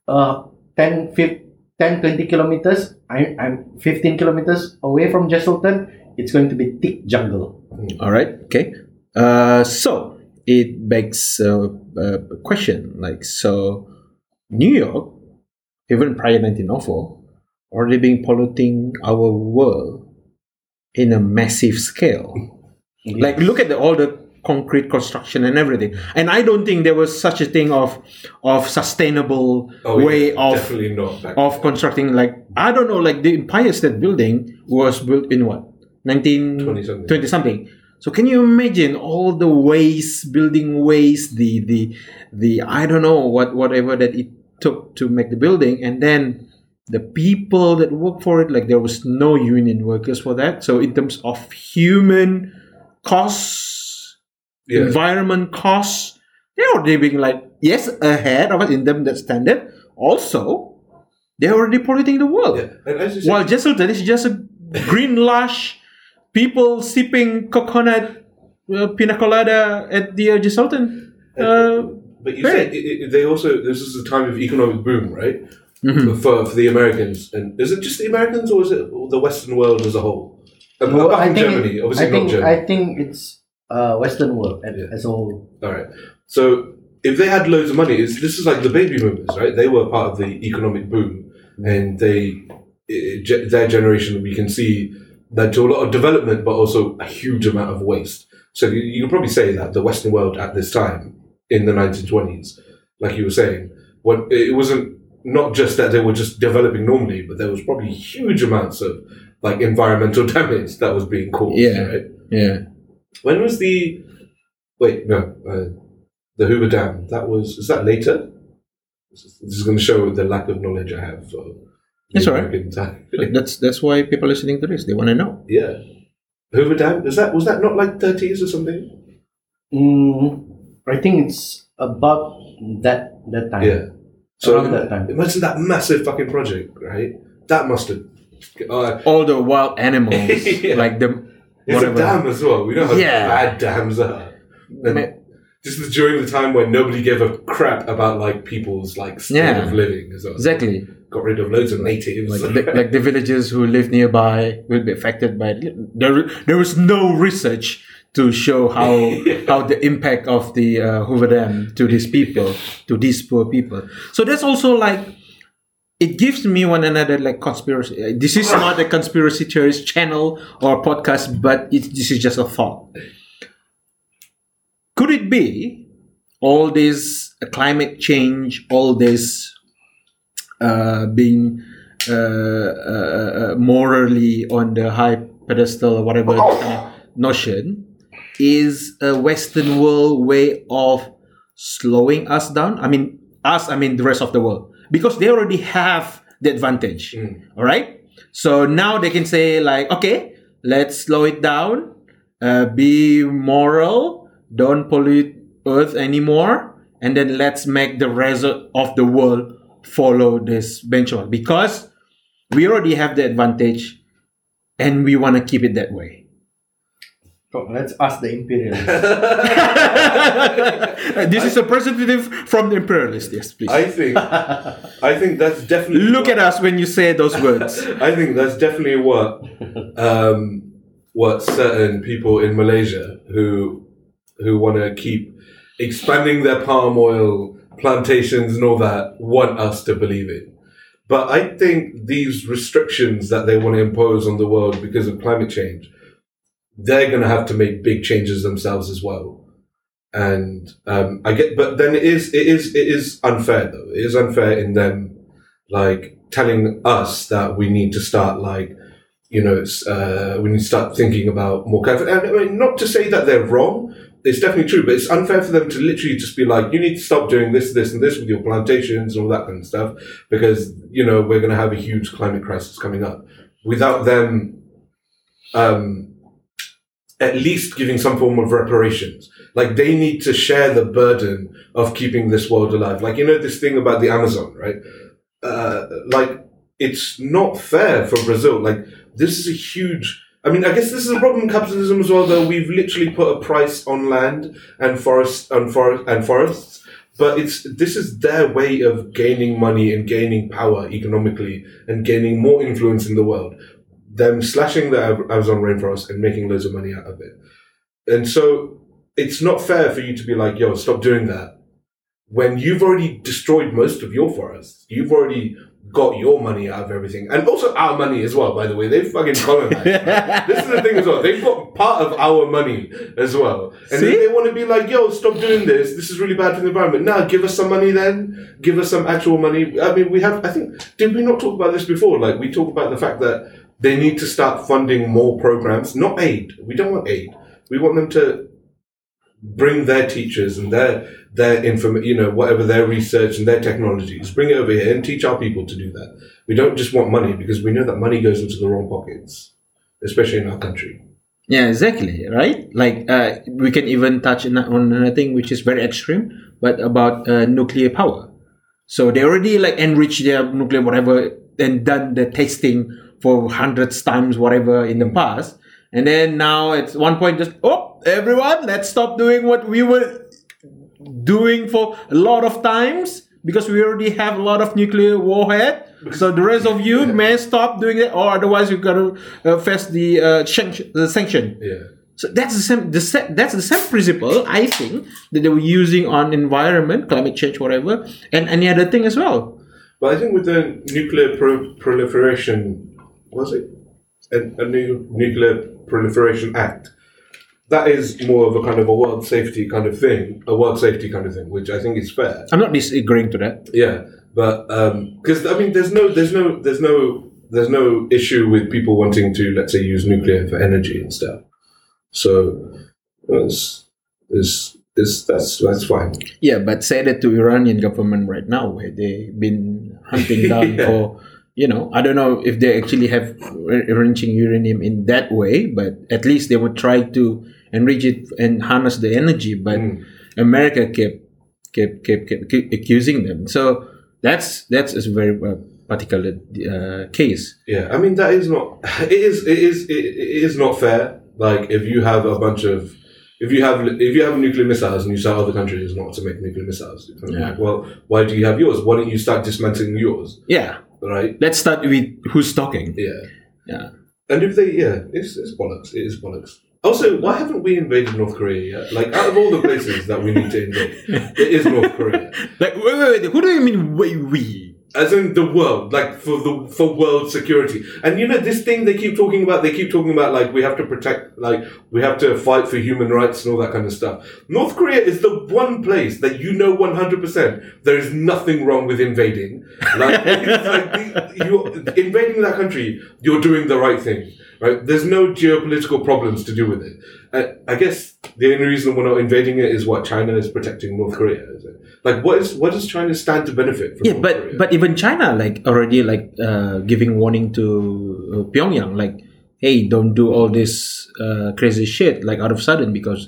uh, 10, 15, 10 20 kilometers. I, I'm 15 kilometers away from Jesselton. It's going to be thick jungle. All right. Okay. Uh, so it begs uh, a question like so, New York, even prior 1904, already been polluting our world in a massive scale. Mm-hmm. Like look at the, all the concrete construction and everything. And I don't think there was such a thing of of sustainable Oh, way yeah, of of constructing like I don't know like the Empire State Building was built in what 19 20 something. 20 something. So can you imagine all the waste, building waste, the the the I don't know what whatever that it took to make the building, and then the people that work for it, like there was no union workers for that. So in terms of human costs, Yeah. environment costs, they're already being like yes ahead of it in them that standard. Also, they're already polluting the world. Yeah. And as you said, While Jesselton is just a green lush, people sipping coconut uh, pina colada at the uh, Jesselton. Uh, but you said it, it, they also this is a time of economic boom, right? mhm. For for the Americans, and is it just the Americans or is it the Western world as a whole? Well, apart from think, Germany, obviously I think, not Germany. I think it's uh, Western world as, Yeah. as a whole. All right. So if they had loads of money, this is like the baby boomers, right? They were part of the economic boom, and they i- ge- their generation we can see led to a lot of development, but also a huge amount of waste. So you, you can probably say that the Western world at this time in the 1920s, like you were saying, when it wasn't not just that they were just developing normally, but there was probably huge amounts of like environmental damage that was being caused. Yeah. Right? yeah. When was the wait? No, uh, the Hoover Dam. That was is that later? This is- this is going to show the lack of knowledge I have. So It's all right. Time. That's that's why people are listening to this. They want to know. yeah, Hoover Dam. Is that was that not like thirties or something? Mm, I think it's about that that time. Yeah. So Around that time. imagine that massive fucking project, right? That must have. Uh, All the wild animals, Yeah. like the it's whatever. a dam as well. We know how Yeah. bad dams are. And this is during the time when nobody gave a crap about like people's like state Yeah. of living as well. Exactly. Got rid of loads of natives. Like the, like the villagers who live nearby will be affected by it. There, there was no research to show how how the impact of the uh, Hoover Dam to these people, to these poor people. So that's also like it gives me one another like conspiracy. uh, This is not a conspiracy theorist channel or podcast, but it, this is just a thought. Could it be all this uh, climate change, all this uh, being uh, uh, uh, morally on the high pedestal or whatever notion is a Western world way of slowing us down. I mean, us, I mean, the rest of the world, because they already have the advantage. All right. So now they can say, like, okay, let's slow it down, uh, be moral, don't pollute Earth anymore, and then let's make the rest of the world follow this benchmark because we already have the advantage and we want to keep it that way. So let's ask the imperialists. this is a representative from the imperialists. yes, please. I think I think that's definitely Look at us when you say those words. I think that's definitely what um, what certain people in Malaysia who who want to keep expanding their palm oil plantations and all that want us to believe in. But I think these restrictions that they want to impose on the world because of climate change, they're going to have to make big changes themselves as well. And um, I get, but then it is it is it is unfair though. It is unfair in them like telling us that we need to start like you know it's, uh, we need to start thinking about more careful. And I mean, not to say that they're wrong. It's definitely true, but it's unfair for them to literally just be like, you need to stop doing this, this, and this with your plantations and all that kind of stuff, because you know we're going to have a huge climate crisis coming up. Without them um, at least giving some form of reparations. Like they need to share the burden of keeping this world alive. Like you know this thing about the Amazon, right? Uh, like it's not fair for Brazil. Like this is a huge. I mean, I guess this is a problem in capitalism as well. Though we've literally put a price on land and forests and forest and forests, but it's this is their way of gaining money and gaining power economically and gaining more influence in the world. Them slashing the Amazon rainforest and making loads of money out of it, and so it's not fair for you to be like, "Yo, stop doing that." When you've already destroyed most of your forests, you've already got your money out of everything, and also our money as well. By the way, they've fucking colonized. this is the thing as well. They've got part of our money as well, and See? then they want to be like, "Yo, stop doing this. This is really bad for the environment." Now, give us some money. Then give us some actual money. I mean, we have. I think did we not talk about this before? Like we talked about the fact that they need to start funding more programs, not aid. We don't want aid. We want them to bring their teachers and their their inform you know whatever their research and their technologies bring it over here and teach our people to do that we don't just want money because we know that money goes into the wrong pockets especially in our country Yeah, exactly. Right. Like uh, we can even touch on another thing which is very extreme, but about uh, nuclear power. So they already like enriched their nuclear whatever and done the testing for hundreds times whatever in the past, and then now it's one point just oh everyone let's stop doing what we were doing for a lot of times because we already have a lot of nuclear warhead. So the rest of you may stop doing it, or otherwise you're going to uh, face the uh, sanction. The sanction. yeah So that's the same. The sa- that's the same principle I think that they were using on environment, climate change, whatever, and any other thing as well. but i think with the nuclear pro- proliferation was it a, a new nuclear proliferation act that is more of a kind of a world safety kind of thing a world safety kind of thing which i think is fair I'm not disagreeing to that. Yeah, but um, because I mean, there's no, there's no, there's no, there's no issue with people wanting to, let's say, use nuclear for energy and stuff. So, it's, it's, it's, that's that's fine. Yeah, but say that to Iranian government right now, where they've been hunting down Yeah. for, you know, I don't know if they actually have enriching uranium in that way, but at least they would try to enrich it and harness the energy. But Mm. America kept, kept kept kept kept accusing them. So that's that's a very uh, particular uh, case. Yeah, I mean that is not. It is. It is. It, it is not fair. Like if you have a bunch of. If you have if you have nuclear missiles and you tell other countries not to make nuclear missiles, it's kind of Yeah. like, well, why do you have yours? Why don't you start dismantling yours? Yeah, Right? let's start with who's talking. Yeah. Yeah. And if they, yeah, it's, it's bollocks. It is bollocks. Also, why haven't we invaded North Korea yet? Like, out of all the places that we need to invade, it is North Korea. Like, wait, wait, wait. Who do you mean we? we? As in the world, like for the for world security. And you know this thing they keep talking about. They keep talking about like we have to protect, like we have to fight for human rights and all that kind of stuff. North Korea is the one place that you know one hundred percent there is nothing wrong with invading. Like, like you're invading that country, you're doing the right thing, right? There's no geopolitical problems to do with it. I, I guess the only reason we're not invading it is what China is protecting North Korea. Is it? Like, what is what does China stand to benefit from? Yeah, North but Korea? but even China like already like uh, giving warning to uh, Pyongyang like, hey, don't do all this uh, crazy shit like out of sudden because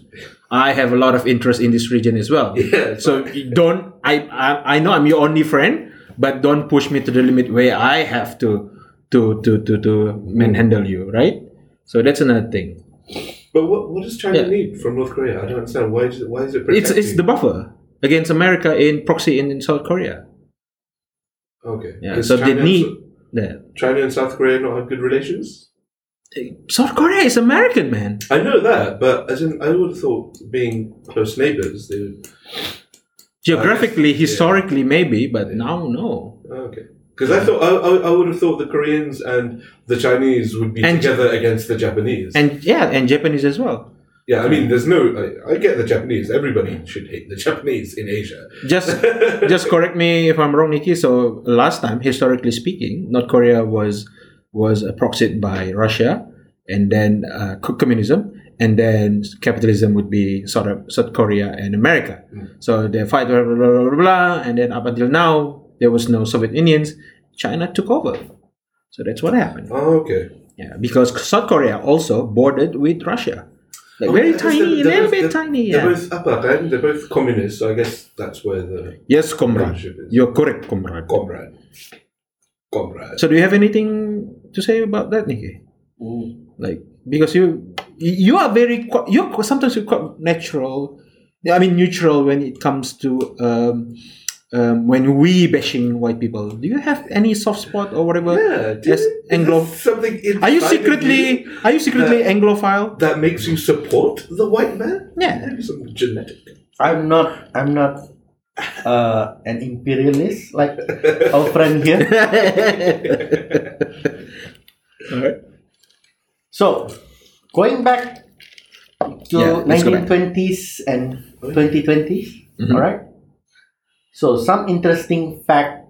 I have a lot of interest in this region as well. Yeah, So don't I, I I know I'm your only friend, but don't push me to the limit where I have to to to to to manhandle you, right? So that's another thing. But what, what does China Yeah. need from North Korea? I don't understand. Why is it, why is it It's it's the buffer against America in proxy in, in South Korea. okay. Yeah, so they China and need that. China and South Korea not have good relations? South Korea is American, man. I know that, but as in, I would have thought being close neighbors, they would. Geographically, uh, yeah. historically, maybe, but now, no. okay. Because I thought I, I, would have thought the Koreans and the Chinese would be And- together against the Japanese. And yeah, and Japanese as well. Yeah, I mean, hmm. there's no. I, I get the Japanese. Everybody should hate the Japanese in Asia. Just, just correct me if I'm wrong, Nikki. So last time, historically speaking, North Korea was was proxied by Russia, and then uh, communism, and then capitalism would be sort of South Korea and America. Hmm. So they fight blah, blah, blah, blah, blah, and then up until now, there was no Soviet Unions. China took over. So that's what happened. Oh, okay. Yeah, because South Korea also bordered with Russia. Like very I guess they're- tiny, a they're little both- bit tiny. They're Yeah. both upper kan. They're both communists, so I guess that's where the Yes, comrade. is. You're correct, comrade. comrade. Comrade. So, do you have anything to say about that, Nikki? Mm. Like, because you you are very you're sometimes you're quite natural. I mean, neutral when it comes to um, um, when we bashing white people. Do you have any soft spot or whatever? yeah, Yes, Anglo- there something Are you inside of secretly you are you secretly Anglophile? that makes you support the white man? Yeah. Maybe some genetic. I'm not. I'm not uh, an imperialist like our friend here. Alright. So, going back to Yeah, let's back. 1920s and 2020s, Mhm. all right? So, some interesting fact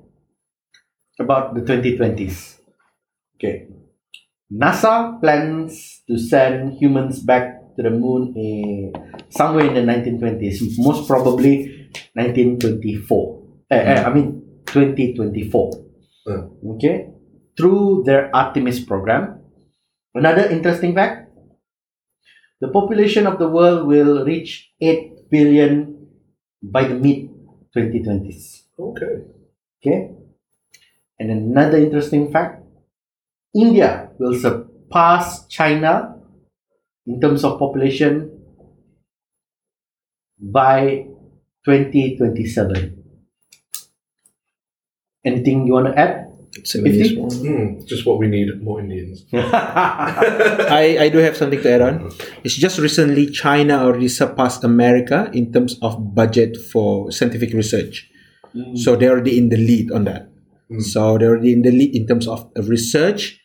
about the 2020s. Okay. NASA plans to send humans back to the moon in, somewhere in the 1920s, most probably 1924. Eh, eh, I mean, 2024 Uh, okay, through their Artemis program. Another interesting fact the population of the world will reach 8 billion by the mid 2020s. okay. Okay, and another interesting fact India will surpass China in terms of population by 2027. Anything you want to add? Seven years more. Hmm, just what we need more Indians. I, I do have something to add on. It's just recently China already surpassed America in terms of budget for scientific research. So they're already in the lead on that. Mm. So they're already in the lead in terms of research.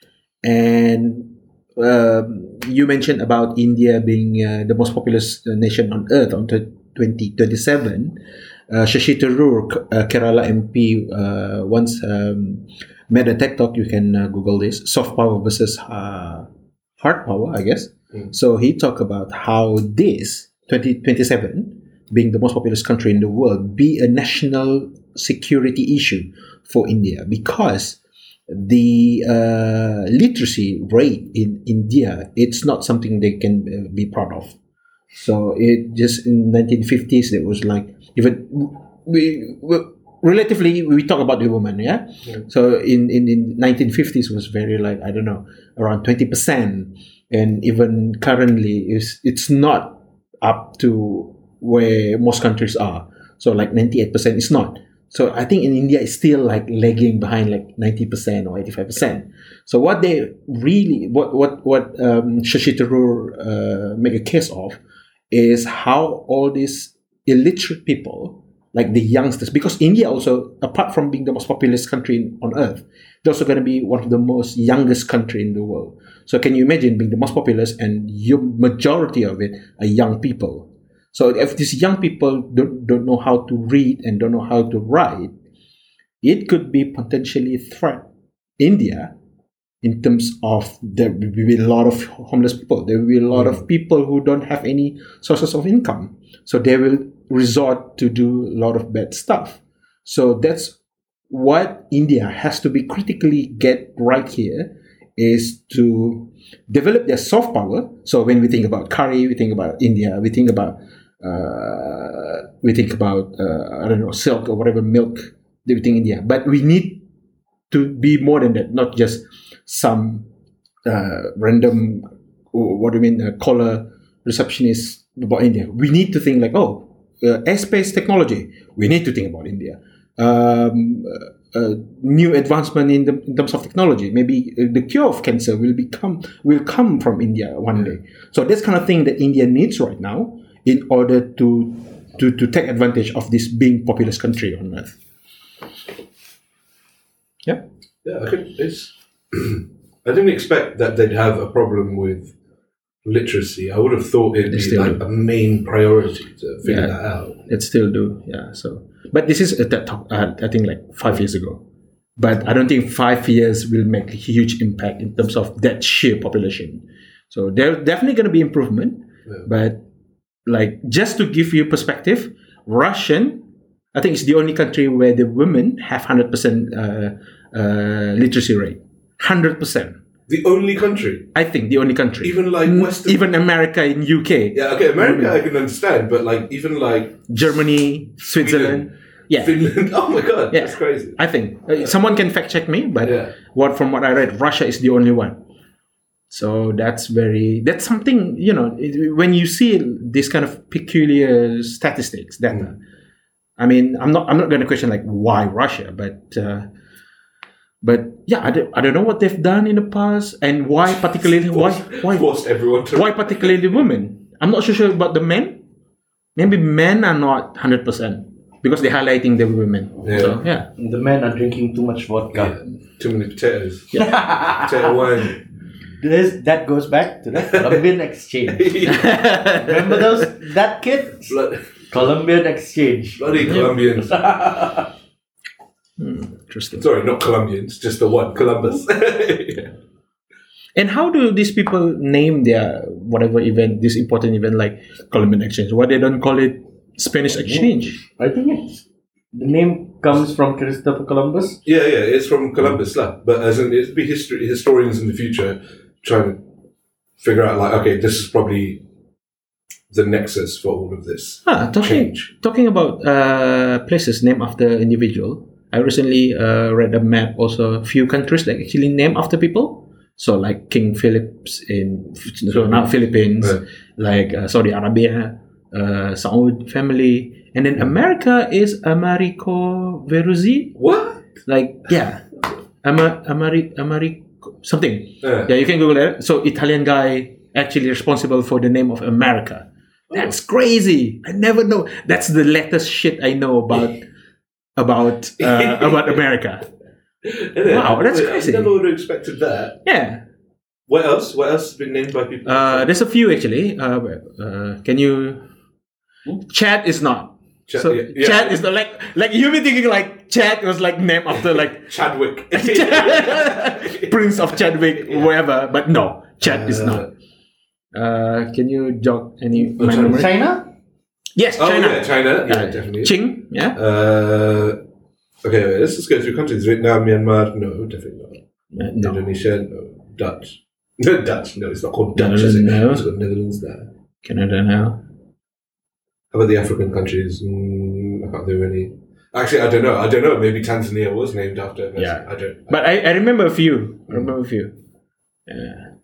And um, you mentioned about India being uh, the most populous uh, nation on earth until 2027. Uh, Shashi Tharoor, uh, Kerala MP, uh, once um, made a TED talk. You can uh, Google this soft power versus uh, hard power, I guess. Mm. So he talked about how this 2027 being the most populous country in the world be a national security issue for India because the uh, literacy rate in India it's not something they can uh, be proud of. So it just in 1950s it was like even we, we relatively we talk about the woman yeah. Yeah. So in, in in 1950s was very like I don't know around 20 percent and even currently is it's not up to where most countries are. So like 98% is not. So I think in India it's still like lagging behind like 90% or 85%. So what they really what what what um, Shashi Tharoor uh, make a case of is how all these illiterate people like the youngsters. Because India also apart from being the most populous country on earth they're also going to be one of the most youngest country in the world. So can you imagine being the most populous and your majority of it are young people? So if these young people don't, don't know how to read and don't know how to write it could be potentially threat. India in terms of there will be a lot of homeless people. There will be a lot of people who don't have any sources of income. So they will resort to do a lot of bad stuff. So that's what India has to be critically get right here is to develop their soft power. So when we think about curry, we think about India, we think about uh, we think about uh, I don't know silk or whatever milk. We think India, but we need to be more than that, not just some uh, random what do you mean uh, caller receptionist about India. We need to think like oh, uh, airspace technology. We need to think about India. Um, uh, uh, new advancement in, the, in terms of technology. Maybe uh, the cure of cancer will become will come from India one day. So that's kind of thing that India needs right now in order to to, to take advantage of this being populous country on earth. Yeah. Yeah, think it's. I didn't expect that they'd have a problem with literacy. I would have thought it'd be like do. a main priority to figure Yeah. that out. It still do, yeah. So, but this is a TED talk. Uh, I think like five years ago. But I don't think five years will make a huge impact in terms of that sheer population. So there's definitely going to be improvement. Yeah. But like just to give you perspective, Russian, I think it's the only country where the women have hundred percent uh, uh, literacy rate. Hundred percent. The only country, I think the only country. even like Mm, Western. even America in UK, yeah, okay, America I can understand, but like even like Germany, Switzerland. Yeah, Finland. Oh my god, Yeah. that's crazy. I think uh, someone can fact check me, but Yeah. what from what I read, Russia is the only one. So that's very that's something you know it- when you see this kind of peculiar statistics data. Mm. I mean, I'm not I'm not going to question like why Russia, but uh, but yeah, I don't, I don't know what they've done in the past and why particularly why why forced everyone to. why particularly women. I'm not so sure about the men. Maybe men are not hundred percent because they're highlighting the women. Yeah. So yeah. The men are drinking too much Yeah, vodka. too many potatoes. Potato wine. This, that goes back to the Columbian exchange. Remember those that kid? Columbian exchange. bloody Colombians. Interesting. Sorry, not Colombians, just the one, Columbus. And how do these people name their whatever event, this important event like Columbian Exchange? Why they don't call it Spanish Exchange? I think it's the name comes from Christopher Columbus. yeah, yeah, it's from Columbus, lah. But as in, it'd be history, historians in the future trying to figure out, like, okay, this is probably the nexus for all of this. Ah, talking Change. talking about uh, places named after individual. I recently uh, read a map. Also, a few countries that actually named after people. So like King Philips in so now Philippines, Right. like uh, Saudi Arabia, uh, Saud family, and then America is Americo Veruzzi. What? Like yeah, Ama, Amari, Americo something. Yeah. Yeah, you can Google it. So Italian guy actually responsible for the name of America. That's crazy. I never know. That's the latest shit I know about about uh, about America. Wow, that's crazy. I never would have expected that. Yeah. What else? What else has been named by people? Uh, there's a few actually. Uh, uh, can you? Chad is not. Ch- so yeah, yeah. Chad is not like like you be thinking like Chad was like named after like Chadwick. Prince of Chadwick, whatever. But no, Chad is Uh, not. Uh, can you jog any China. Memory? China? Yes, Oh China. yeah, China. Yeah, Uh, definitely. Qing, yeah. Uh, okay, wait, let's just go through countries. Vietnam, Myanmar, no, definitely not. Uh, no. Indonesia, no. Dutch. No, Dutch. No, it's not called Dutch. Is it? No. It's got Netherlands there. Canada now. How about the African countries? Mm, I can't think of any. Actually, I don't know. I don't know. Maybe Tanzania was named after. a. Yeah. I don't. But I, I remember a few. I remember a few. Yeah.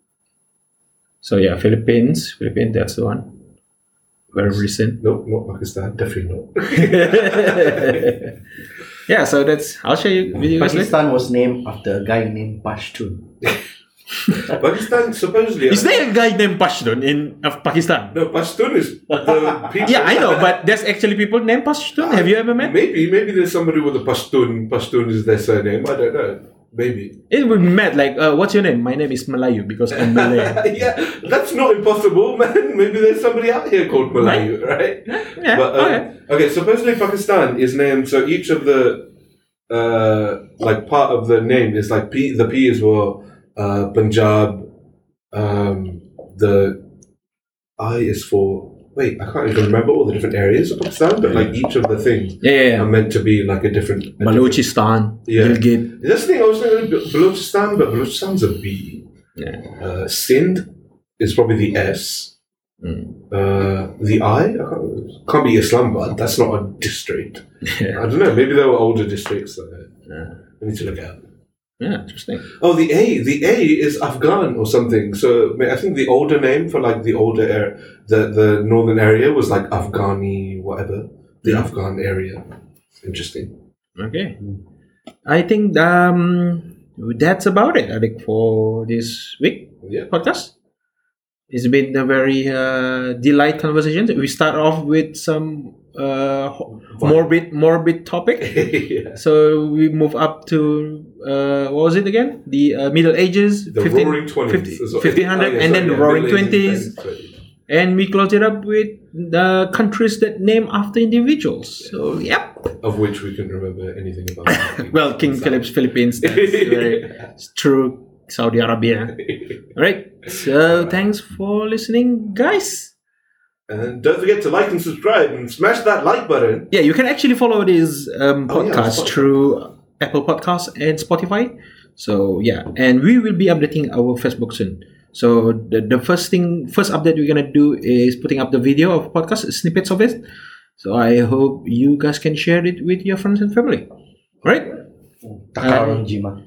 So yeah, Philippines. Philippines, that's the one. Very recent. Nope, not Pakistan. Definitely not. yeah, so that's I'll show you video guys later. Pakistan was named after a guy named Pashtun. Pakistan supposedly. Is there a guy named Pashtun in of Pakistan? No, Pashtun is the people. Yeah, I know, but there's actually people named Pashtun. Have you ever met? Maybe, maybe there's somebody with a Pashtun. Pashtun is their surname. I don't know. Maybe. It would be mad. like, uh, what's your name? My name is Melayu because I'm Malay. yeah, that's not impossible, man. Maybe there's somebody out here called Malayu, right? yeah, But um, okay. okay, supposedly Pakistan is named. So each of the uh, like part of the name is like P. The P is for uh, Punjab. Um, the I is for wait. I can't even remember all the different areas of Pakistan, but like each of the things Yeah, yeah, are meant to be like a different. a different- Yeah. Gilgit. That's the thing. I was thinking Bal- Balochistan, but Balochistan's a B. Yeah. Uh, Sindh is probably the S. Mm. Uh, the I, I can't, can't be Islamabad. That's not a district. Yeah. I don't know. Maybe there were older districts. Uh, Yeah. I need to look at. Yeah, interesting. Oh, the A. The A is Afghan or something. So I think the older name for like the older air, the the northern area was like Afghani, whatever. The Yeah. Afghan area. Interesting. Okay. I think um that's about it, I think, for this week Yeah. podcast. It's been a very uh, delight conversation. We start off with some uh, morbid morbid topic. yeah. So we move up to uh, what was it again? The uh, Middle Ages, The 15 Roaring Twenties, 50 1500, and then the Roaring Twenties, and we close it up with the countries that name after individuals. So yep. of which we can remember anything about. Well, King Philip's Philippines. That's very it's true. Saudi Arabia. All right. So thanks for listening, guys. And don't forget to like and subscribe and smash that like button. Yeah, you can actually follow this um, Oh, yeah, podcast Spotify. through Apple Podcasts and Spotify. So yeah, and we will be updating our Facebook soon. So the, the first thing, first update we're gonna do is putting up the video of podcast snippets of it. So I hope you guys can share it with your friends and family. Right? Takar Um, orang Jima.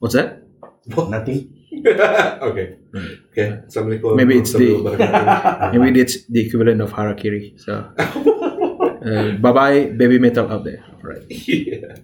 What's that? Nothing. okay. Okay. Maybe it's the- Maybe it's the equivalent of harakiri. So uh, bye bye, baby metal out there. All right. yeah.